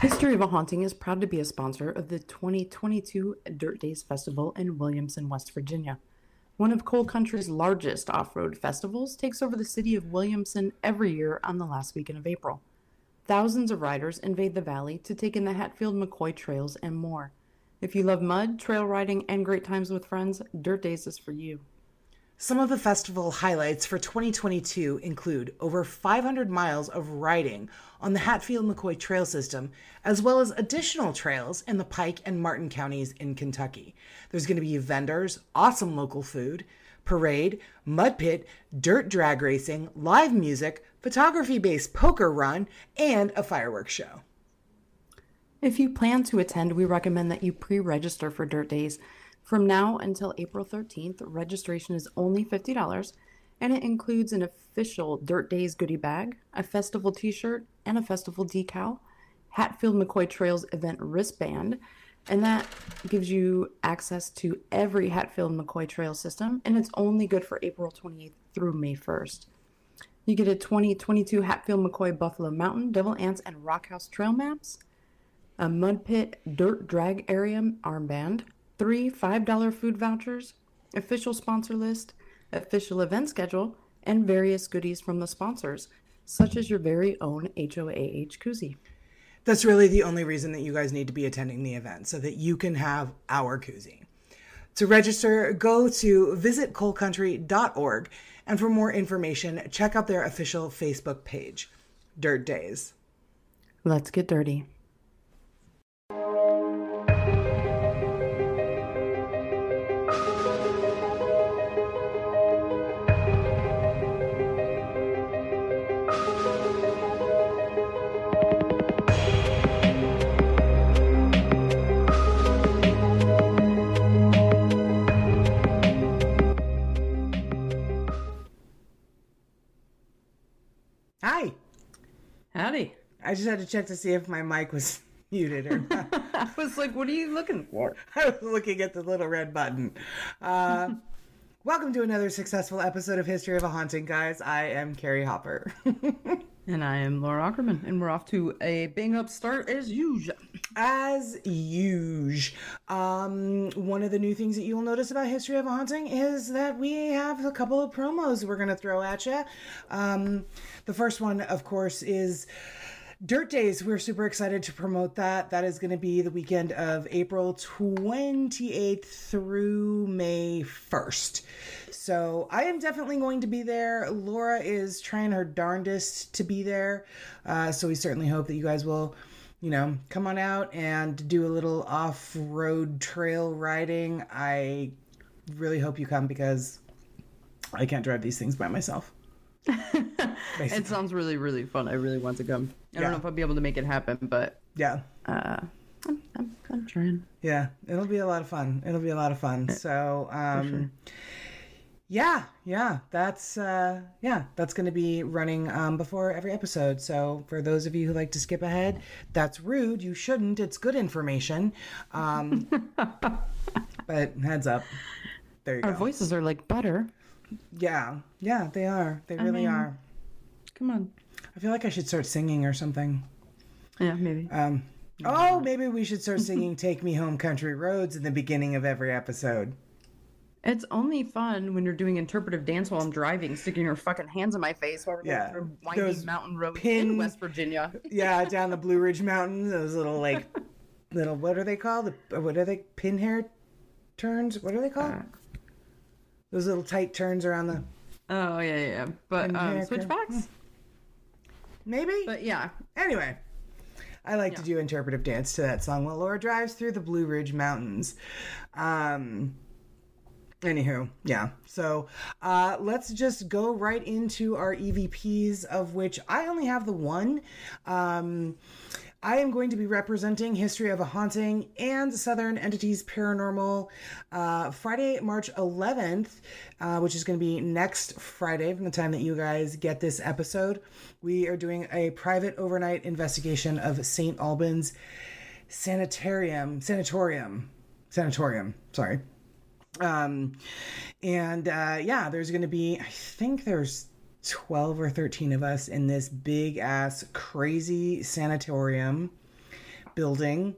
History of a Haunting is proud to be a sponsor of the 2022 Dirt Days Festival in Williamson, West Virginia. One of Coal Country's largest off road festivals takes over the city of Williamson every year on the last weekend of April. Thousands of riders invade the valley to take in the Hatfield McCoy trails and more. If you love mud, trail riding, and great times with friends, Dirt Days is for you. Some of the festival highlights for 2022 include over 500 miles of riding on the Hatfield McCoy Trail System, as well as additional trails in the Pike and Martin counties in Kentucky. There's going to be vendors, awesome local food, parade, mud pit, dirt drag racing, live music, photography based poker run, and a fireworks show. If you plan to attend, we recommend that you pre register for Dirt Days from now until April 13th, registration is only $50 and it includes an official Dirt Days goodie bag, a festival t shirt, and a festival decal, Hatfield McCoy Trails event wristband, and that gives you access to every Hatfield McCoy Trail system, and it's only good for April 28th through May 1st. You get a 2022 Hatfield McCoy Buffalo Mountain, Devil Anse, and Rockhouse trail maps, a Mud Pit Dirt Drag Area armband, three $5 food vouchers, official sponsor list, official event schedule, and various goodies from the sponsors, such as your very own HOAH koozie. That's really the only reason that you guys need to be attending the event, so that you can have our koozie. To register, go to visitcoalcountry.org, and for more information, check out their official Facebook page, Dirt Days. Let's get dirty. I just had to check to see if my mic was muted or not. I was like, what are you looking for? I was looking at the little red button. Uh, welcome to another successful episode of History of a Haunting, guys. I am Carrie Hopper. And I am Laura Ackerman, and we're off to a bang up start as usual. As usual, um, one of the new things that you will notice about History of a Haunting is that we have a couple of promos we're going to throw at you. Um, the first one, of course, is Dirt Days. We're super excited to promote that. That is going to be the weekend of April 28th through May 1st. So I am definitely going to be there. Laura is trying her darndest to be there. Uh, so we certainly hope that you guys will, you know, come on out and do a little off road trail riding. I really hope you come because I can't drive these things by myself. It sounds really, really fun. I really want to come. I Yeah. don't know if I'll be able to make it happen, but Yeah. uh, I'm, I'm, I'm trying. Yeah, it'll be a lot of fun. It'll be a lot of fun. So, um, yeah, yeah, that's uh, yeah, that's going to be running um, before every episode. So, for those of you who like to skip ahead, that's rude. You shouldn't. It's good information. Um, but heads up. There you go. Our go. voices are like butter. Yeah, yeah, they are. They really mean- are. Come on. I feel like I should start singing or something. Yeah, maybe. Um, oh, maybe we should start singing "Take Me Home, Country Roads" in the beginning of every episode. It's only fun when you're doing interpretive dance while I'm driving, sticking your fucking hands in my face while we're Yeah, going through windy those mountain roads pin- in West Virginia. yeah, down the Blue Ridge Mountains, those little like little what are they called? The, what are they? Pin hair turns? What are they called? Uh, those little tight turns around the Oh yeah, yeah. yeah. But um, switchbacks. maybe. But yeah, anyway, I like to do interpretive dance to that song while Laura drives through the Blue Ridge Mountains. Um. Anywho, yeah. So uh, let's just go right into our EVPs, of which I only have the one. Um, I am going to be representing History of a Haunting and Southern Entities Paranormal uh, Friday, March 11th, uh, which is going to be next Friday from the time that you guys get this episode. We are doing a private overnight investigation of St. Albans Sanitarium, Sanatorium, Sanatorium, sorry. Um, and uh, yeah, there's going to be, I think there's 12 or 13 of us in this big ass crazy sanatorium. building.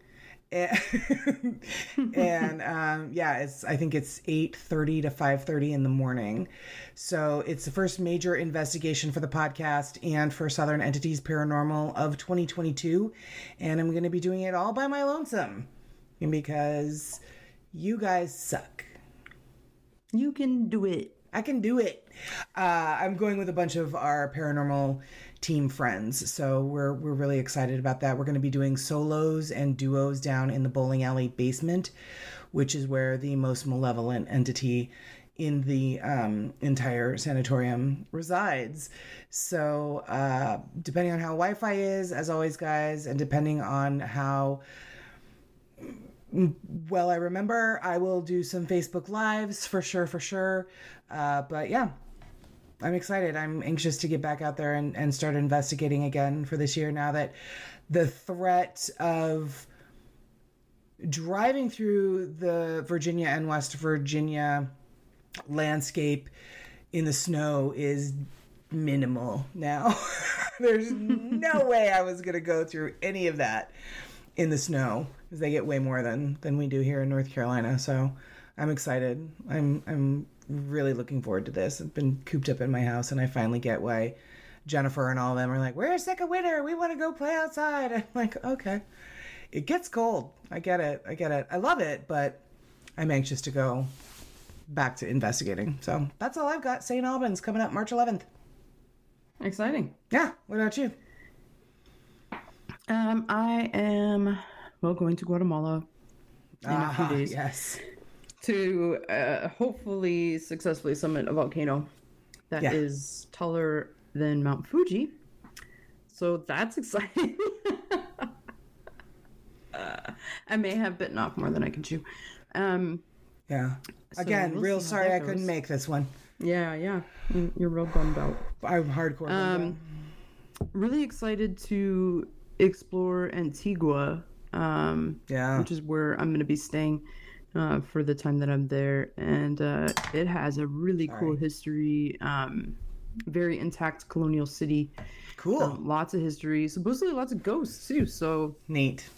And, and um, yeah, it's I think it's eight thirty to five thirty in the morning. So it's the first major investigation for the podcast and for Southern Entities Paranormal of 2022, and I'm going to be doing it all by my lonesome because you guys suck. You can do it. I can do it. Uh, I'm going with a bunch of our paranormal team friends, so we're we're really excited about that. We're going to be doing solos and duos down in the bowling alley basement, which is where the most malevolent entity in the um, entire sanatorium resides. So, uh, depending on how Wi-Fi is, as always, guys, and depending on how well I remember, I will do some Facebook lives for sure, for sure. Uh, but yeah, I'm excited. I'm anxious to get back out there and, and start investigating again for this year now that the threat of driving through the Virginia and West Virginia landscape in the snow is minimal now. There's no way I was going to go through any of that in the snow because they get way more than than we do here in North Carolina. So I'm excited. I'm I'm really looking forward to this. I've been cooped up in my house, and I finally get why Jennifer and all of them are like, "We're sick of winter. We want to go play outside." I'm like, "Okay." It gets cold. I get it. I get it. I love it, but I'm anxious to go back to investigating. So that's all I've got. St. Albans coming up March 11th. Exciting. Yeah. What about you? Um, I am well going to Guatemala in a few Ah, days yes. To uh, hopefully successfully summit a volcano that Yeah. is taller than Mount Fuji. So that's exciting. Uh, I may have bitten off more than I can chew. Um, Yeah. Again, we'll real sorry I couldn't make this one. yeah, yeah, Mm, you're real bummed out. I'm hardcore. Um, really excited to explore Antigua, um, yeah. which is where I'm going to be staying uh, for the time that I'm there. And uh, it has a really cool history, um, very intact colonial city, Cool. um, lots of history, supposedly lots of ghosts too. So Neat.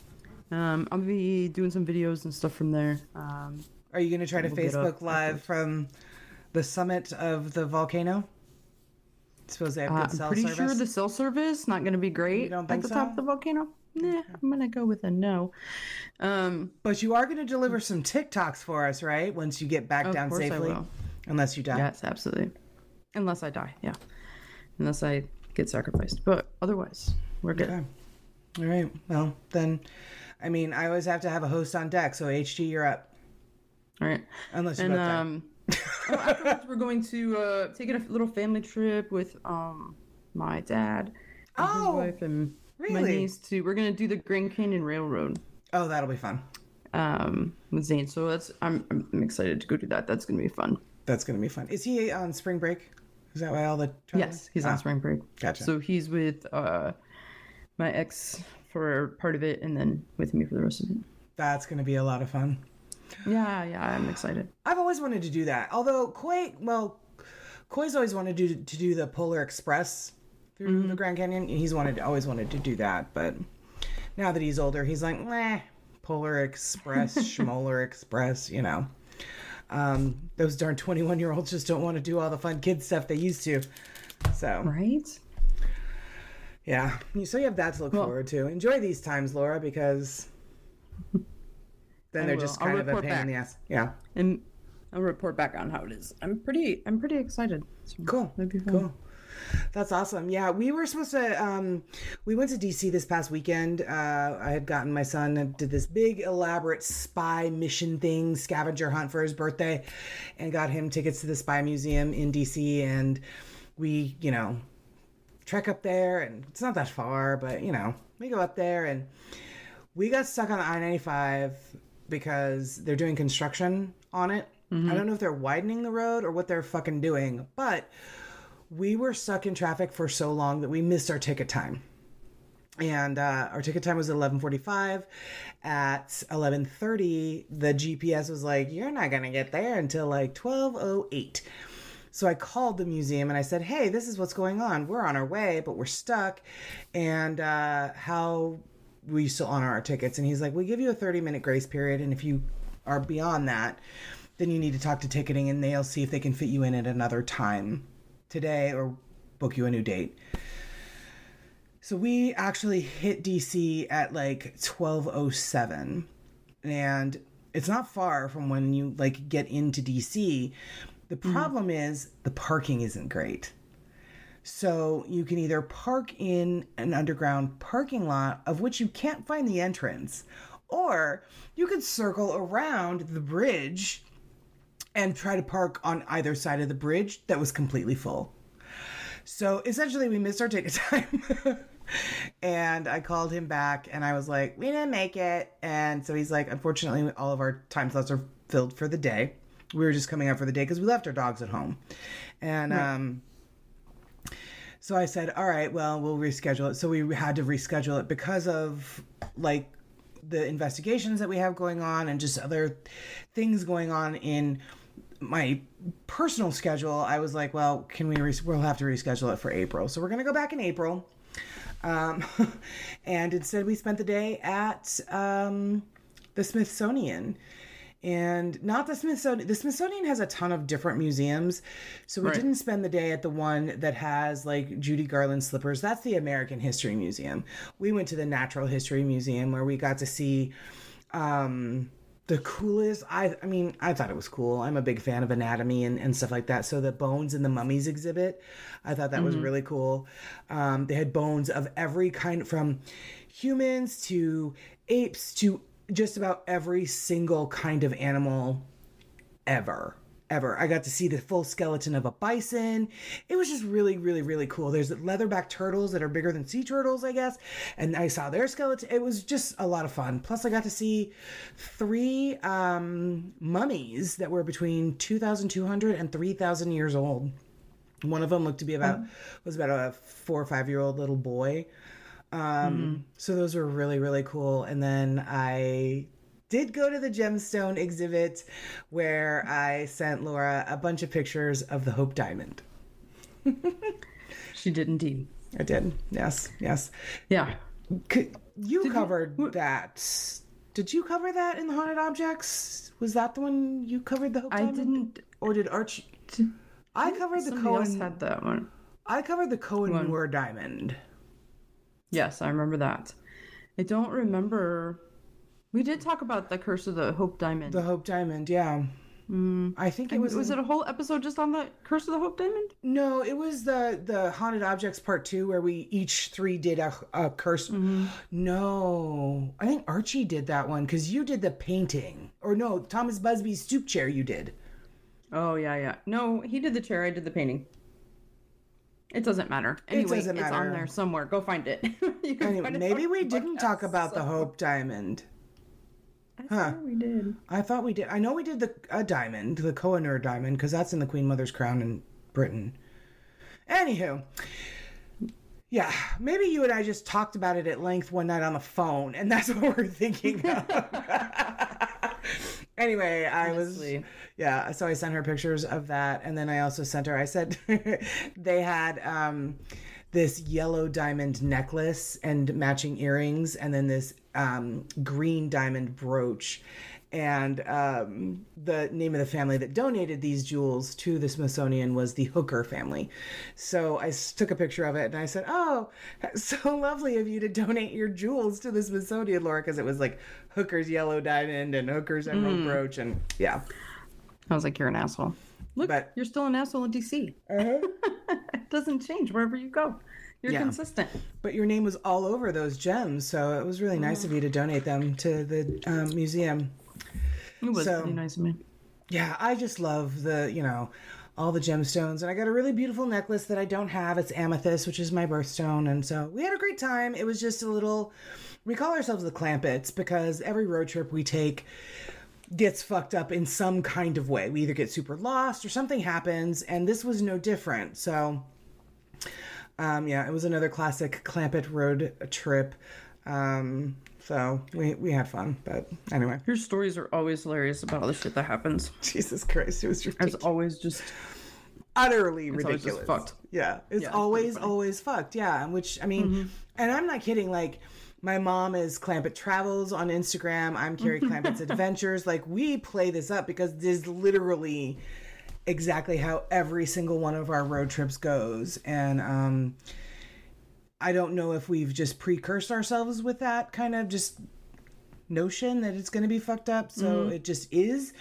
um, I'll be doing some videos and stuff from there. Um, Are you going to try to We'll Facebook Live from the summit of the volcano? Suppose they have uh, good I'm pretty service. sure the cell service not going to be great at the top of the volcano. Nah, I'm gonna go with a no. Um, But you are to deliver some TikToks for us, right? Once you get back down safely. Unless you die. Yes, absolutely. Unless I die, yeah. Unless I get sacrificed. But otherwise, we're good. Okay. All right. Well, then, I mean, I always have to have a host on deck. So, HG, you're up. All right. Unless you And um oh, afterwards we're going to uh take a little family trip with um my dad and Oh, his wife and my really? niece to we're gonna do the Grand Canyon Railroad Oh, that'll be fun. um with Zane. So that's I'm I'm excited to go do that. That's gonna be fun. That's going to be fun. Is he on spring break? Is that why all the traveling? Yes, he's Ah, on spring break. Gotcha. So he's with uh my ex for part of it and then with me for the rest of it. That's going to be a lot of fun. Yeah, yeah, I'm excited. I've always wanted to do that. Although Coy, well, Coy's always wanted to to do the Polar Express through Mm-hmm. the Grand Canyon. He's wanted always wanted to do that, but now that he's older, he's like, meh, Polar Express, Schmoller Express, you know. Um, those darn twenty-one year olds just don't want to do all the fun kid stuff they used to. So Right? yeah, so you have that to look forward to. Enjoy these times, Laura, because then I they're will. just I'll kind of a pain in the ass. Yeah. And I'll report back on how it is. I'm pretty I'm pretty excited. So Cool. that'd be fun. Cool. That's awesome. Yeah, we were supposed to. Um, we went to DC this past weekend. Uh, I had gotten my son and did this big elaborate spy mission thing, scavenger hunt for his birthday, and got him tickets to the Spy Museum in DC. And we, you know, trek up there, and it's not that far, but you know, we go up there, and we got stuck on the I ninety five because they're doing construction on it. I don't know if they're widening the road or what they're fucking doing, but we were stuck in traffic for so long that we missed our ticket time. And uh, our ticket time was 11.45 at 11.30 the gps was like you're not gonna get there until like 12.08 so i called the museum and i said hey this is what's going on. We're on our way but we're stuck. And uh, how we still honor our tickets? And he's like, we give you a 30 minute grace period. And if you are beyond that, then you need to talk to ticketing and they'll see if they can fit you in at another time today or book you a new date. So we actually hit DC at like 1207 and it's not far from when you like get into DC. The mm-hmm. problem is the parking isn't great. So you can either park in an underground parking lot of which you can't find the entrance, or you could circle around the bridge and try to park on either side of the bridge that was completely full. So essentially, we missed our ticket time. and I called him back and I was like, we didn't make it. And so he's like, unfortunately, all of our time slots are filled for the day. We were just coming out for the day because we left our dogs at home. And, um, so I said, all right, well, we'll reschedule it. So we had to reschedule it because of like the investigations that we have going on and just other things going on in my personal schedule. I was like, well, can we, res- we'll have to reschedule it for April. So we're going to go back in April. Um, and instead, we spent the day at um, the Smithsonian. And not the Smithsonian. The Smithsonian has a ton of different museums. So we Right. didn't spend the day at the one that has like Judy Garland slippers. That's the American History Museum. We went to the Natural History Museum where we got to see um, the coolest. I, I mean, I thought it was cool. I'm a big fan of anatomy and, and stuff like that. So the bones in the mummies exhibit, I thought that was really cool. Um, they had bones of every kind, from humans to apes to just about every single kind of animal ever ever. I got to see the full skeleton of a bison. It was just really really really cool. There's leatherback turtles that are bigger than sea turtles i guess and i saw their skeleton. It was just a lot of fun. Plus i got to see three um, mummies that were between 2200 and 3000 years old. One of them looked to be about was about a four or five year old little boy. Um, so those were really really cool. And then i did go to the gemstone exhibit where i sent laura a bunch of pictures of the hope diamond She did indeed. i did yes yes Yeah. You covered that did you cover that in the haunted objects was that the one you covered the hope Diamond? I diamond didn't. or did archie i covered the Somebody else had that one. i covered the cohen One. moore diamond Yes, I remember that. I don't remember. We did talk about the Curse of the Hope Diamond. the hope diamond yeah mm. i think it was was in- it a whole episode just on the Curse of the Hope Diamond? No, it was the the haunted objects part two where we each three did a, a curse. Mm-hmm. No, I think Archie did that one because you did the painting, or no, Thomas Busby's stoop chair you did. Oh yeah, yeah. No, he did the chair. I did the painting. It doesn't matter. Anyway, doesn't matter. it's on there somewhere. Go find it. You can Anyway, find it maybe we didn't podcast. talk about the Hope Diamond. I swear we did. I thought we did. I know we did the a diamond, the Kohinoor diamond, because that's in the Queen Mother's crown in Britain. Anywho, yeah, maybe you and I just talked about it at length one night on the phone, and that's what we're thinking of. anyway, I was yeah. So I sent her pictures of that, and then I also sent her. I said they had um, this yellow diamond necklace and matching earrings, and then this um, green diamond brooch. And um, the name of the family that donated these jewels to the Smithsonian was the Hooker family. So I took a picture of it and I said, Oh, so lovely of you to donate your jewels to the Smithsonian, Laura, because it was like Hooker's yellow diamond and Hooker's emerald brooch. And yeah. I was like, you're an asshole. Look, But- you're still an asshole in DC. it doesn't change wherever you go. You're Yeah. consistent. But your name was all over those gems, so it was really nice of you to donate them to the um, museum. It was So- pretty nice of me. Yeah, I just love the, you know, all the gemstones. And I got a really beautiful necklace that I don't have. It's amethyst, which is my birthstone. And so we had a great time. It was just a little, we call ourselves the Clampetts because every road trip we take gets fucked up in some kind of way. We either get super lost or something happens. And this was no different. So, um, yeah, it was another classic Clampett road trip. Um, so we, we had fun. But anyway, Your stories are always hilarious about all the shit that happens. Jesus Christ, it was ridiculous. It's always just utterly always just ridiculous. fucked. Yeah, it's it's always always fucked. Yeah, which I mean, and I'm not kidding. Like My mom is Clampett Travels on Instagram. I'm Carrie Clampett's Adventures. Like we play this up because this is literally exactly how every single one of our road trips goes. And um I don't know if we've just precursed ourselves with that kind of just notion that it's going to be fucked up. So it just is.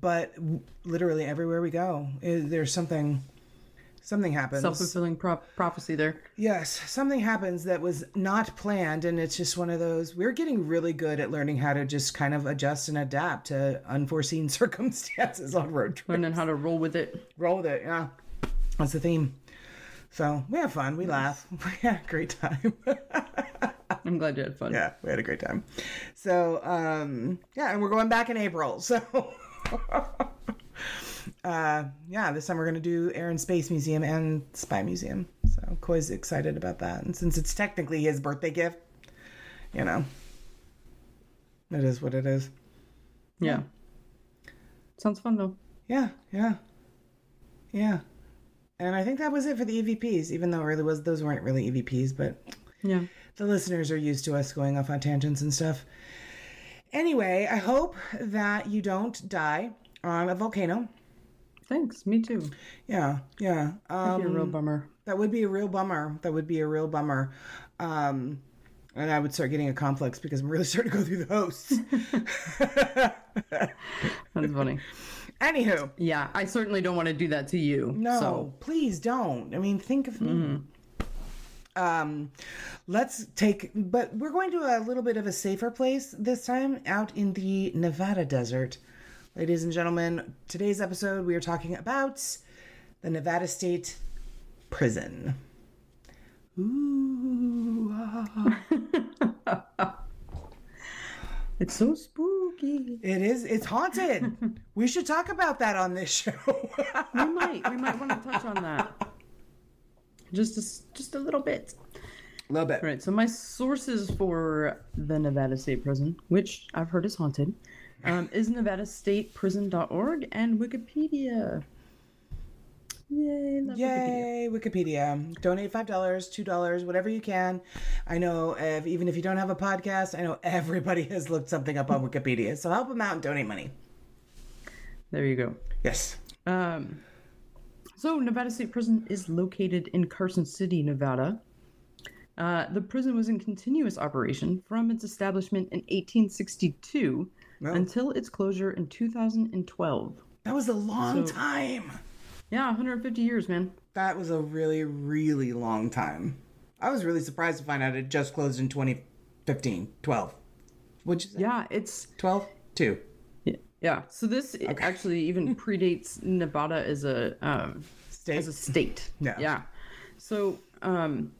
But w- literally everywhere we go, i there's something something happens. Self fulfilling pro- prophecy there. Yes, something happens that was not planned, and it's just one of those. We're getting really good at learning how to just kind of adjust and adapt to unforeseen circumstances on road trips. Learning how to roll with it. Roll with it, yeah. That's the theme. So we have fun, we laugh, we had a great time. I'm glad you had fun. yeah, we had a great time. So um, yeah, and we're going back in April. So. Uh, yeah, this time we're going to do Air and Space Museum and Spy Museum. So Koi's excited about that. And since it's technically his birthday gift, you know, it is what it is. Yeah. Sounds fun though. Yeah, yeah, yeah. And I think that was it for the EVPs, even though it really was those weren't really EVPs, but Yeah. the listeners are used to us going off on tangents and stuff. Anyway, I hope that you don't die on a volcano. Thanks. Me too. Yeah, yeah. Um, You're a real bummer. That would be a real bummer. That would be a real bummer. Um, and I would start getting a complex because I'm really starting to go through the hosts. That's funny. Anywho, Yeah, I certainly don't want to do that to you. no, So please don't. I mean, think of me. Um, let's take, but we're going to a little bit of a safer place this time out in the Nevada desert. Ladies and gentlemen, today's episode we are talking about the Nevada State Prison. Ooh, ah. it's so spooky. It is. It's haunted. we should talk about that on this show. We might. We might want to touch on that. Just a, just a little bit. a little bit. All right. So my sources for the Nevada State Prison, which I've heard is haunted, um, is nevadastateprison.org and Wikipedia. Yay! Love Wikipedia. Yay, Wikipedia. Donate $5, $2, whatever you can. I know if, even if you don't have a podcast, I know everybody has looked something up on Wikipedia. So help them out and donate money. There you go. Yes. Um, so, Nevada State Prison is located in Carson City, Nevada. Uh, the prison was in continuous operation from its establishment in 1862 Until its closure in 2012. That was a long So- time. Yeah, 150 years, man. That was a really, really long time. I was really surprised to find out it just closed in 2015, 12. What'd? Yeah, it's 12? 2. yeah. yeah. So this actually even predates Nevada as a um, State? as a state. Yeah. Yeah. So, um,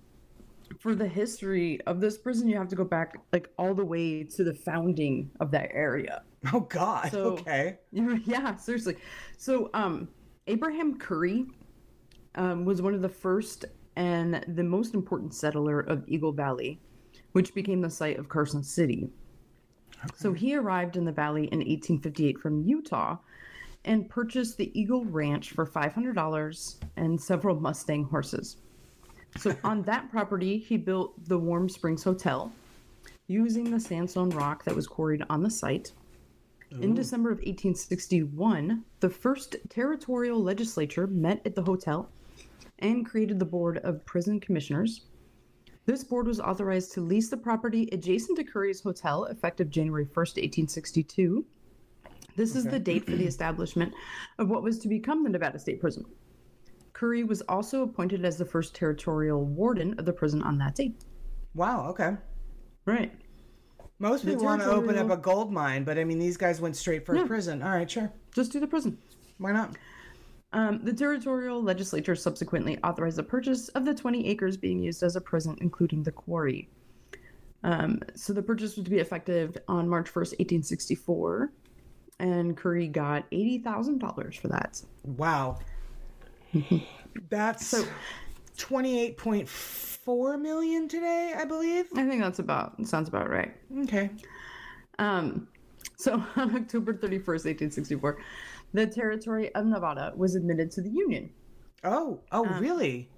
for the history of this prison, you have to go back like all the way to the founding of that area. Oh, God. So- okay. yeah, seriously. So, um, Abraham Curry um, was one of the first and the most important settler of Eagle Valley, which became the site of Carson City. So he arrived in the valley in 1858 from Utah and purchased the Eagle Ranch for $500 and several Mustang horses. So on that property, he built the Warm Springs Hotel using the sandstone rock that was quarried on the site. In December of 1861, the first territorial legislature met at the hotel and created the Board of Prison Commissioners. This board was authorized to lease the property adjacent to Curry's Hotel effective January 1st, 1862. This is the date for the establishment of what was to become the Nevada State Prison. Curry was also appointed as the first territorial warden of the prison on that date. Wow, okay. Right. Most people want to open up a gold mine, but I mean, these guys went straight for a prison. All right, sure. Just do the prison. Why not? Um, the territorial legislature subsequently authorized the purchase of the 20 acres being used as a prison, including the quarry. Um, so the purchase was to be effective on March 1st, 1864, and Curry got $80,000 for that. Wow. That's So- 28.4 million today, I believe. I think that's about, sounds about right. Okay. Um, so on October 31st, 1864, the territory of Nevada was admitted to the Union. Oh, oh, really?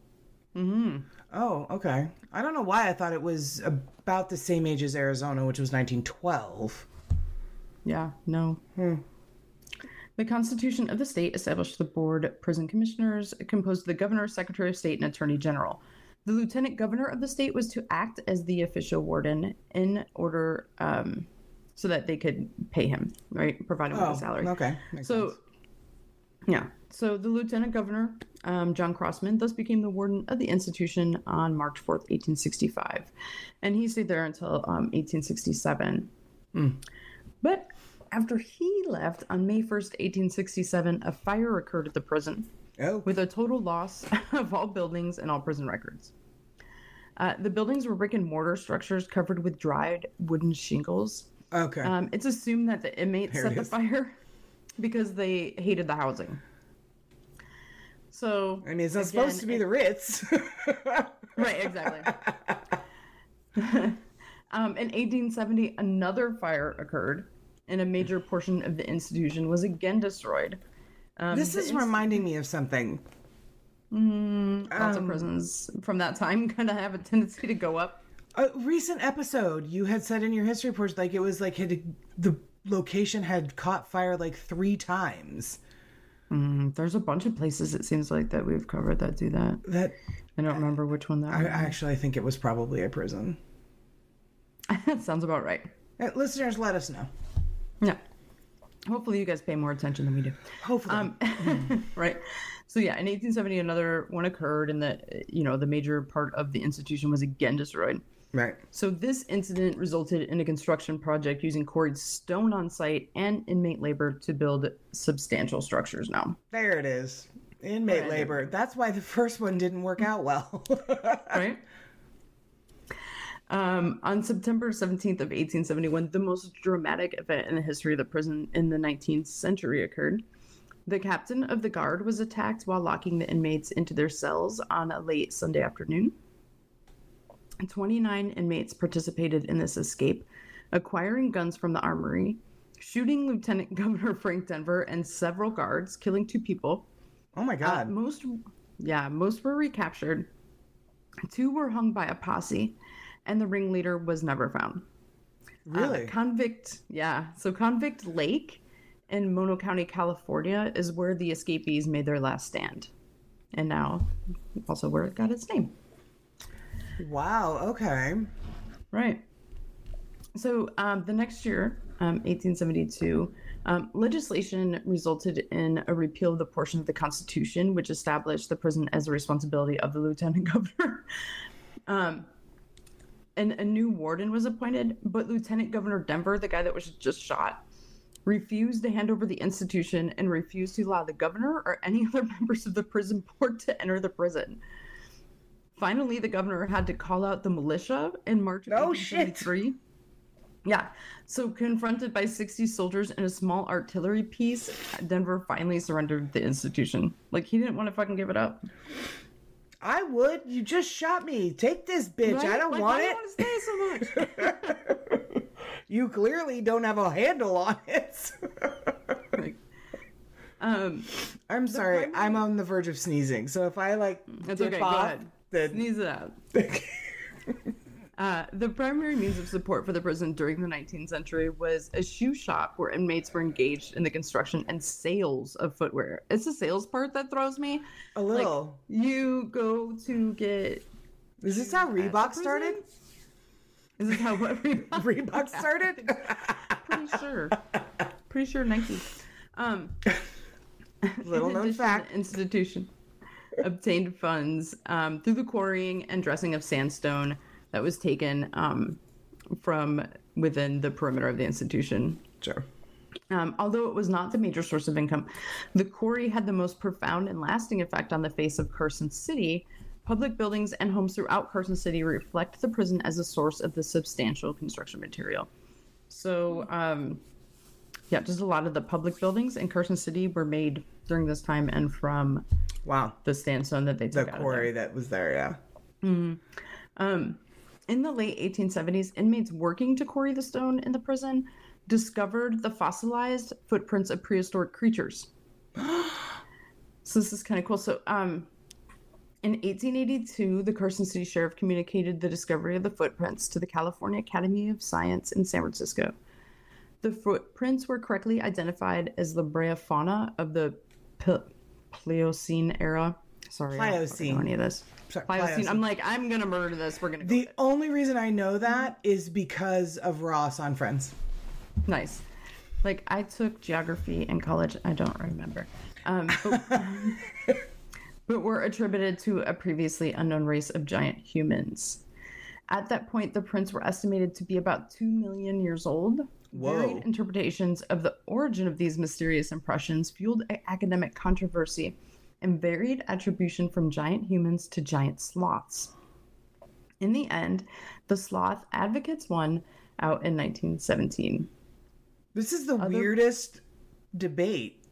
Mm-hmm. Oh, okay. I don't know why I thought it was about the same age as Arizona, which was 1912. Yeah, no. The Constitution of the state established the board prison commissioners composed of the governor, secretary of state, and attorney general. The lieutenant governor of the state was to act as the official warden in order um, so that they could pay him, right? Provide him with Oh, a salary. okay. Makes So, sense. yeah. So the lieutenant governor, um, John Crosman, thus became the warden of the institution on March 4th, 1865. And he stayed there until um, 1867. But after he left on May 1st, 1867, a fire occurred at the prison Oh, with a total loss of all buildings and all prison records. Uh, the buildings were brick and mortar structures covered with dried wooden shingles. okay. Um, it's assumed that the inmates There set the fire because they hated the housing. So, I mean, it's not again, supposed to be the Ritz. right, exactly. um, in 1870, another fire occurred, and a major portion of the institution was again destroyed. Um, this is inst- reminding me of something. lots um, of prisons from that time kind of have a tendency to go up. A recent episode, you had said in your history report, like it was like had the location had caught fire like three times. Mm, There's a bunch of places it seems like that we've covered that do that. That I don't remember which one that I was. actually think it was probably a prison. that sounds about right. Uh, listeners, let us know. Yeah. Hopefully, you guys pay more attention than we do. Hopefully, Um, right. So yeah, in 1870, another one occurred, and the you know the major part of the institution was again destroyed. right. So this incident resulted in a construction project using quarried stone on site and inmate labor to build substantial structures. Now, There it is. Inmate Right. labor. That's why the first one didn't work out well. right? Um, on September 17th of 1871, the most dramatic event in the history of the prison in the 19th century occurred. The captain of the guard was attacked while locking the inmates into their cells on a late Sunday afternoon. 29 inmates participated in this escape, acquiring guns from the armory, shooting Lieutenant Governor Frank Denver and several guards, killing two people. oh my Uh, god. most, yeah, most were recaptured. Two were hung by a posse, and the ringleader was never found. Uh, really? convict, yeah. So Convict Lake in Mono County, California, is where the escapees made their last stand, and now also where it got its name. wow. Okay. Right. So um, the next year, um, 1872, um, legislation resulted in a repeal of the portion of the Constitution which established the prison as the responsibility of the lieutenant governor. And a new warden was appointed, but Lieutenant Governor Denver, the guy that was just shot, refused to hand over the institution and refused to allow the governor or any other members of the prison board to enter the prison. Finally, the governor had to call out the militia in March of Oh, shit. 1873. Yeah. So, confronted by 60 soldiers and a small artillery piece, Denver finally surrendered the institution. Like, he didn't want to fucking give it up. I would. You just shot me. Take this bitch. I don't Like, want why it. do you want to stay so much? You clearly don't have a handle on it. Like, um, I'm sorry. primary- I'm on the verge of sneezing. So if I like It's dip okay, go off, ahead. then sneeze it out. Uh, the primary means of support for the prison during the 19th century was a shoe shop where inmates were engaged in the construction and sales of footwear. It's the sales part that throws me. a little. You go to get. Is this how Reebok started? Is this how what Reebok? Reebok started? Pretty sure. Pretty sure Nike. Um, Little known fact. Institution obtained funds um, through the quarrying and dressing of sandstone that was taken um, from within the perimeter of the institution. Sure. Um, although it was not the major source of income, the quarry had the most profound and lasting effect on the face of Carson City. Public buildings and homes throughout Carson City reflect the prison as a source of the substantial construction material. So, um, yeah, just a lot of the public buildings in Carson City were made during this time and from Wow. the sandstone that they The took there. quarry that was there, yeah. Hmm. Um, in the late 1870s, inmates working to quarry the stone in the prison discovered the fossilized footprints of prehistoric creatures. so this is kind of cool. So, um, In 1882, the Carson City Sheriff communicated the discovery of the footprints to the California Academy of Science in San Francisco. The footprints were correctly identified as the Brea fauna of the P- Pliocene era. Sorry, I don't know Pliocene. any of this. Pliocene. I'm like, I'm gonna murder this. We're gonna go The only reason I know that is because of Ross on Friends. Nice. Like I took geography in college. I don't remember. Um, but, but were attributed to a previously unknown race of giant humans. At that point, the prints were estimated to be about two million years old. Whoa. Varied interpretations of the origin of these mysterious impressions fueled academic controversy and varied attribution from giant humans to giant sloths. In the end, the sloth advocates won out in 1917. This is the weirdest debate.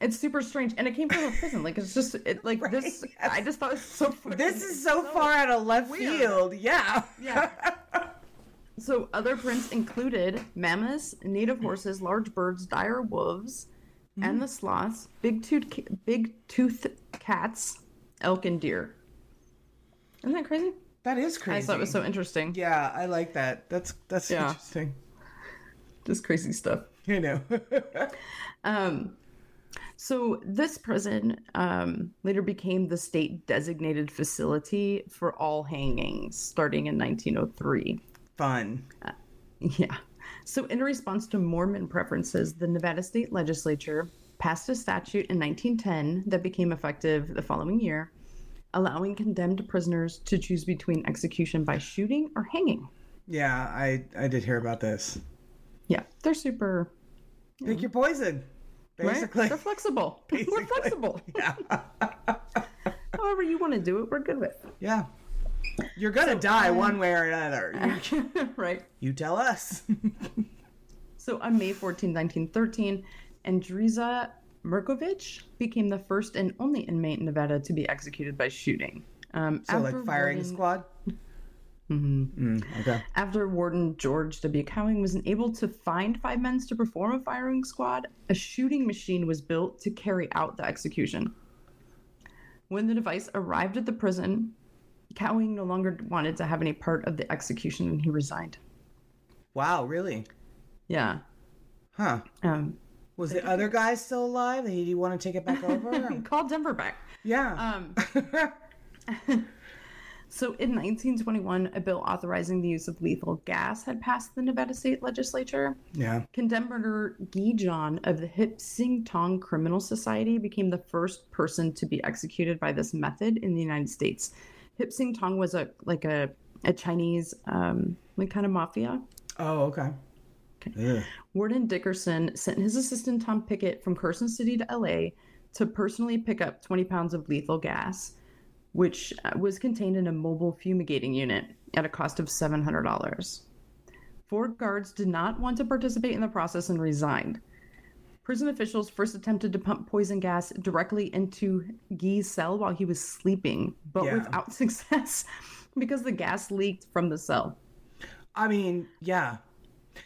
It's super strange, and it came from a prison. Like it's just it, like this. I just thought it was so. This is so far out of left weird. field. Yeah. Yeah. so other prints included mammoths, native horses, large birds, dire wolves, and the sloths, big tooth, big tooth cats, elk, and deer. Isn't that crazy? That is crazy. just thought it was so interesting. Yeah, I like that. That's that's Yeah. interesting. Just crazy stuff. You know. Um, so this prison um, later became the state designated facility for all hangings starting in 1903. Fun. Yeah. So, in response to Mormon preferences, the Nevada state legislature passed a statute in 1910 that became effective the following year, allowing condemned prisoners to choose between execution by shooting or hanging. Yeah, I I did hear about this. Yeah, they're super. Pick your poison. Right? Basically. They're flexible. We're flexible. Yeah. However, you want to do it, we're good with. Yeah. You're gonna die one way or another. You, right. you tell us. So on May 14, 1913, Andriza Mircovich became the first and only inmate in Nevada to be executed by shooting. Um, so like firing warden- squad. Mm-hmm. okay. After Warden George W. Cowing was unable to find five men to perform a firing squad, a shooting machine was built to carry out the execution. When the device arrived at the prison, Cowing no longer wanted to have any part of the execution and he resigned. Wow, really? Yeah. Huh. Um, Was the other guy still alive? Did he want to take it back over? called Denver back. yeah. Um, so in 1921, a bill authorizing the use of lethal gas had passed the Nevada state legislature. yeah. Condemned murderer Guy John of the Hip Sing Tong Criminal Society became the first person to be executed by this method in the United States. Hip Sing Tong was a like a a Chinese um, like kind of mafia. Oh, okay. Ugh. Warden Dickerson sent his assistant Tom Pickett from Carson City to LA to personally pick up 20 pounds of lethal gas, which uh, was contained in a mobile fumigating unit at a cost of $700. Four guards did not want to participate in the process and resigned. Prison officials first attempted to pump poison gas directly into Guy's cell while he was sleeping, but Yeah. without success because the gas leaked from the cell. I mean, yeah.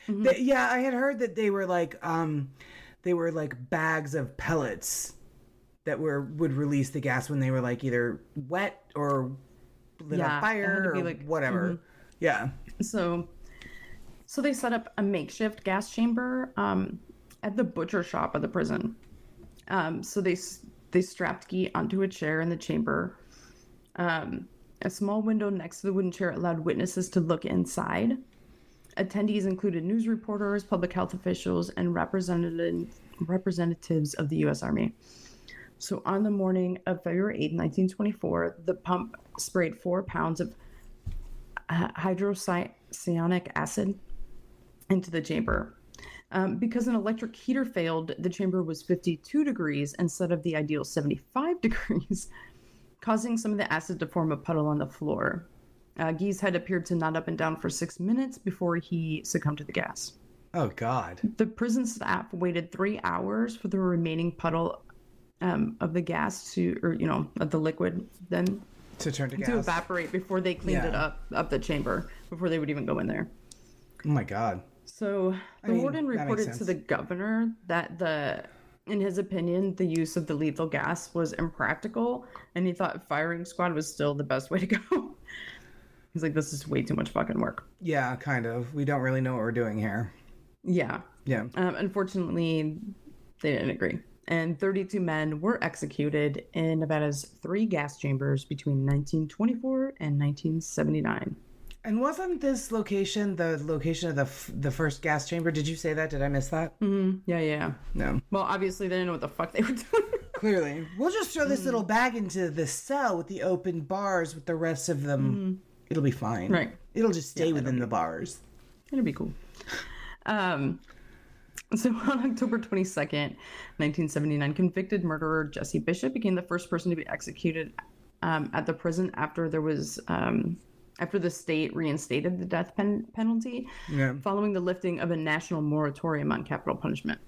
Mm-hmm. They- yeah, I had heard that they were like um they were like bags of pellets that were would release the gas when they were like either wet or lit Yeah, on fire or like- mm-hmm. whatever. Yeah. So, so they set up a makeshift gas chamber um, at the butcher shop of the prison. Um, so they they strapped Guy onto a chair in the chamber. Um, a small window next to the wooden chair allowed witnesses to look inside. Attendees included news reporters, public health officials, and representative, representatives of the U.S. Army. So on the morning of February 8, 1924, the pump sprayed four pounds of hydrocyanic acid into the chamber. Um, because an electric heater failed, the chamber was 52 degrees instead of the ideal 75 degrees, causing some of the acid to form a puddle on the floor. Uh, Guy's head appeared to nod up and down for six minutes before he succumbed to the gas. Oh god. The prison staff waited three hours for the remaining puddle um, of the gas to, or you know, of the liquid, then To turn to gas. to evaporate before they cleaned it up up the chamber before they would even go in there. Oh my god. So the mean, warden reported to the governor that the in his opinion, the use of the lethal gas was impractical, and he thought firing squad was still the best way to go. He's like, this is way too much fucking work. Yeah, kind of. We don't really know what we're doing here. Yeah. Yeah. Um, unfortunately, they didn't agree. And 32 men were executed in Nevada's three gas chambers between 1924 and 1979. And wasn't this location the location of the f- the first gas chamber? Did you say that? Did I miss that? Mm, yeah, yeah. No. Well, obviously, they didn't know what the fuck they were doing. Clearly. We'll just throw this little bag into the cell with the open bars with the rest of them. It'll be fine. Right. It'll just stay within the bars. It'll be cool. Um, so on October 22nd, 1979, convicted murderer Jesse Bishop became the first person to be executed um, at the prison after there was um, after the state reinstated the death pen- penalty Yeah. following the lifting of a national moratorium on capital punishment.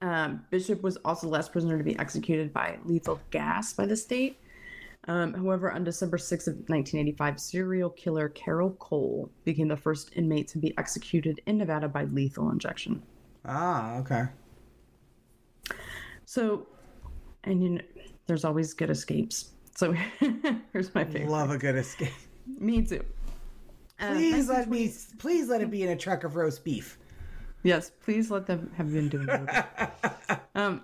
Um, Bishop was also the last prisoner to be executed by lethal gas by the state. Um, however, on December 6th of 1985, serial killer Carol Cole became the first inmate to be executed in Nevada by lethal injection. Ah, okay. So, and you know, there's always good escapes. So here's my favorite. Love a good escape. Me too. Um, Please let me please let it be in a truck of roast beef. Yes, please let them have been doing it. um,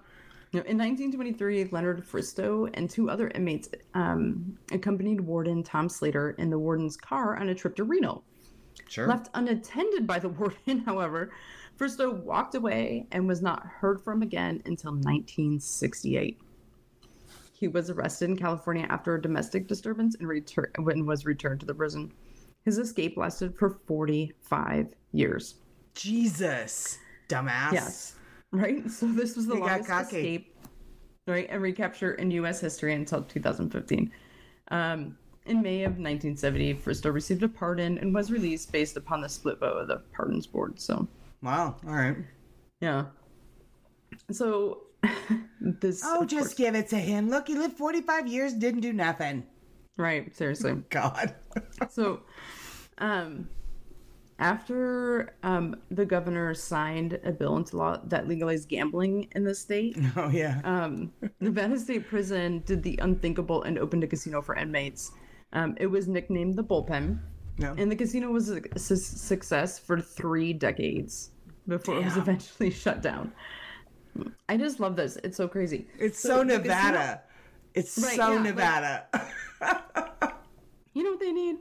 you know, in 1923, Leonard Fristoe and two other inmates um, accompanied Warden Tom Slater in the warden's car on a trip to Reno. Sure. Left unattended by the warden, however, Fristoe walked away and was not heard from again until 1968. He was arrested in California after a domestic disturbance and, retur- and was returned to the prison. His escape lasted for 45 years. Jesus. Dumbass. Yes. Right? So this was the He longest escape, right, and recapture in U.S. history until 2015. Um, in May of 1970, Fristoe received a pardon and was released based upon the split vote of the pardons board. So, Wow. All right. yeah. So, this. Oh, just give it to him. Look, he lived 45 years, didn't do nothing. right, seriously. God. So, um, after um, the governor signed a bill into law that legalized gambling in the state, oh, yeah. um, Nevada State Prison did the unthinkable and opened a casino for inmates. Um, it was nicknamed the Bullpen, no. and the casino was a su- success for three decades before it was eventually shut down. I just love this. It's so crazy. it's so, casino- Nevada. It's Right, so yeah, like- Nevada. you know what they need?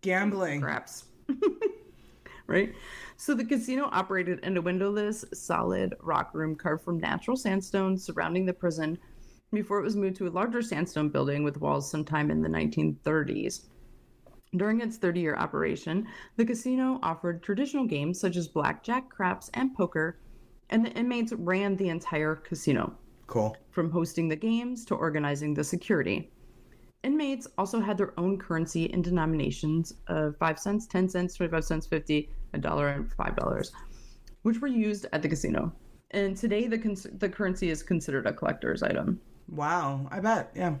Gambling. Craps. right? So the casino operated in a windowless, solid rock room carved from natural sandstone surrounding the prison before it was moved to a larger sandstone building with walls sometime in the 1930s. During its 30 year operation, the casino offered traditional games such as blackjack, craps, and poker, and the inmates ran the entire casino Cool. from hosting the games to organizing the security. Inmates also had their own currency in denominations of 5 cents, 10 cents, 25 cents, 50, a dollar, and $5, which were used at the casino. And today, the, cons- the currency is considered a collector's item. Wow. I bet. Yeah.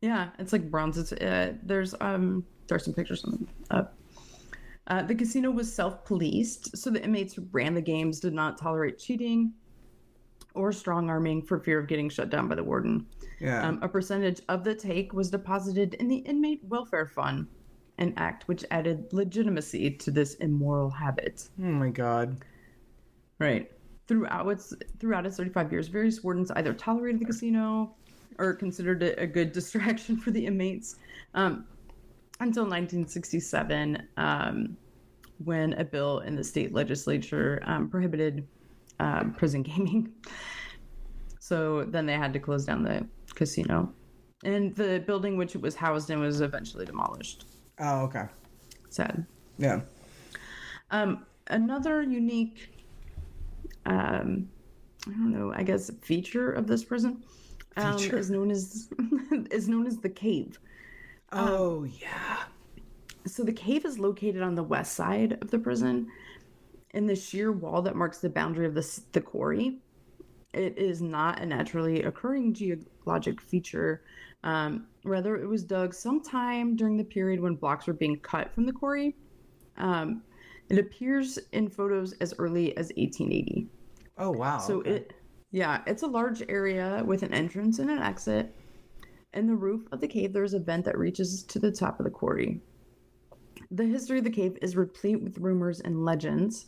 Yeah, it's like bronze. It's, uh, there's um there's some pictures on the up. Uh, the casino was self-policed, so the inmates who ran the games, did not tolerate cheating or strong arming for fear of getting shut down by the warden. Yeah. Um, a percentage of the take was deposited in the inmate welfare fund, an act which added legitimacy to this immoral habit. oh, my God. Right. Throughout its throughout its 35 years, various wardens either tolerated the casino or considered it a good distraction for the inmates. Um, until 1967, um, when a bill in the state legislature um, prohibited um, prison gaming. So then they had to close down the casino. And the building which it was housed in was eventually demolished. Oh, okay. Sad. Yeah. Um, another unique, um, I don't know, I guess feature of this prison um, is known as is known as the cave. Oh, yeah. So the cave is located on the west side of the prison, in the sheer wall that marks the boundary of the the quarry. It is not a naturally occurring geologic feature. Um, rather, it was dug sometime during the period when blocks were being cut from the quarry. Um, it appears in photos as early as 1880. Oh, wow. So okay. it, Yeah, it's a large area with an entrance and an exit. In the roof of the cave, there's a vent that reaches to the top of the quarry. The history of the cave is replete with rumors and legends.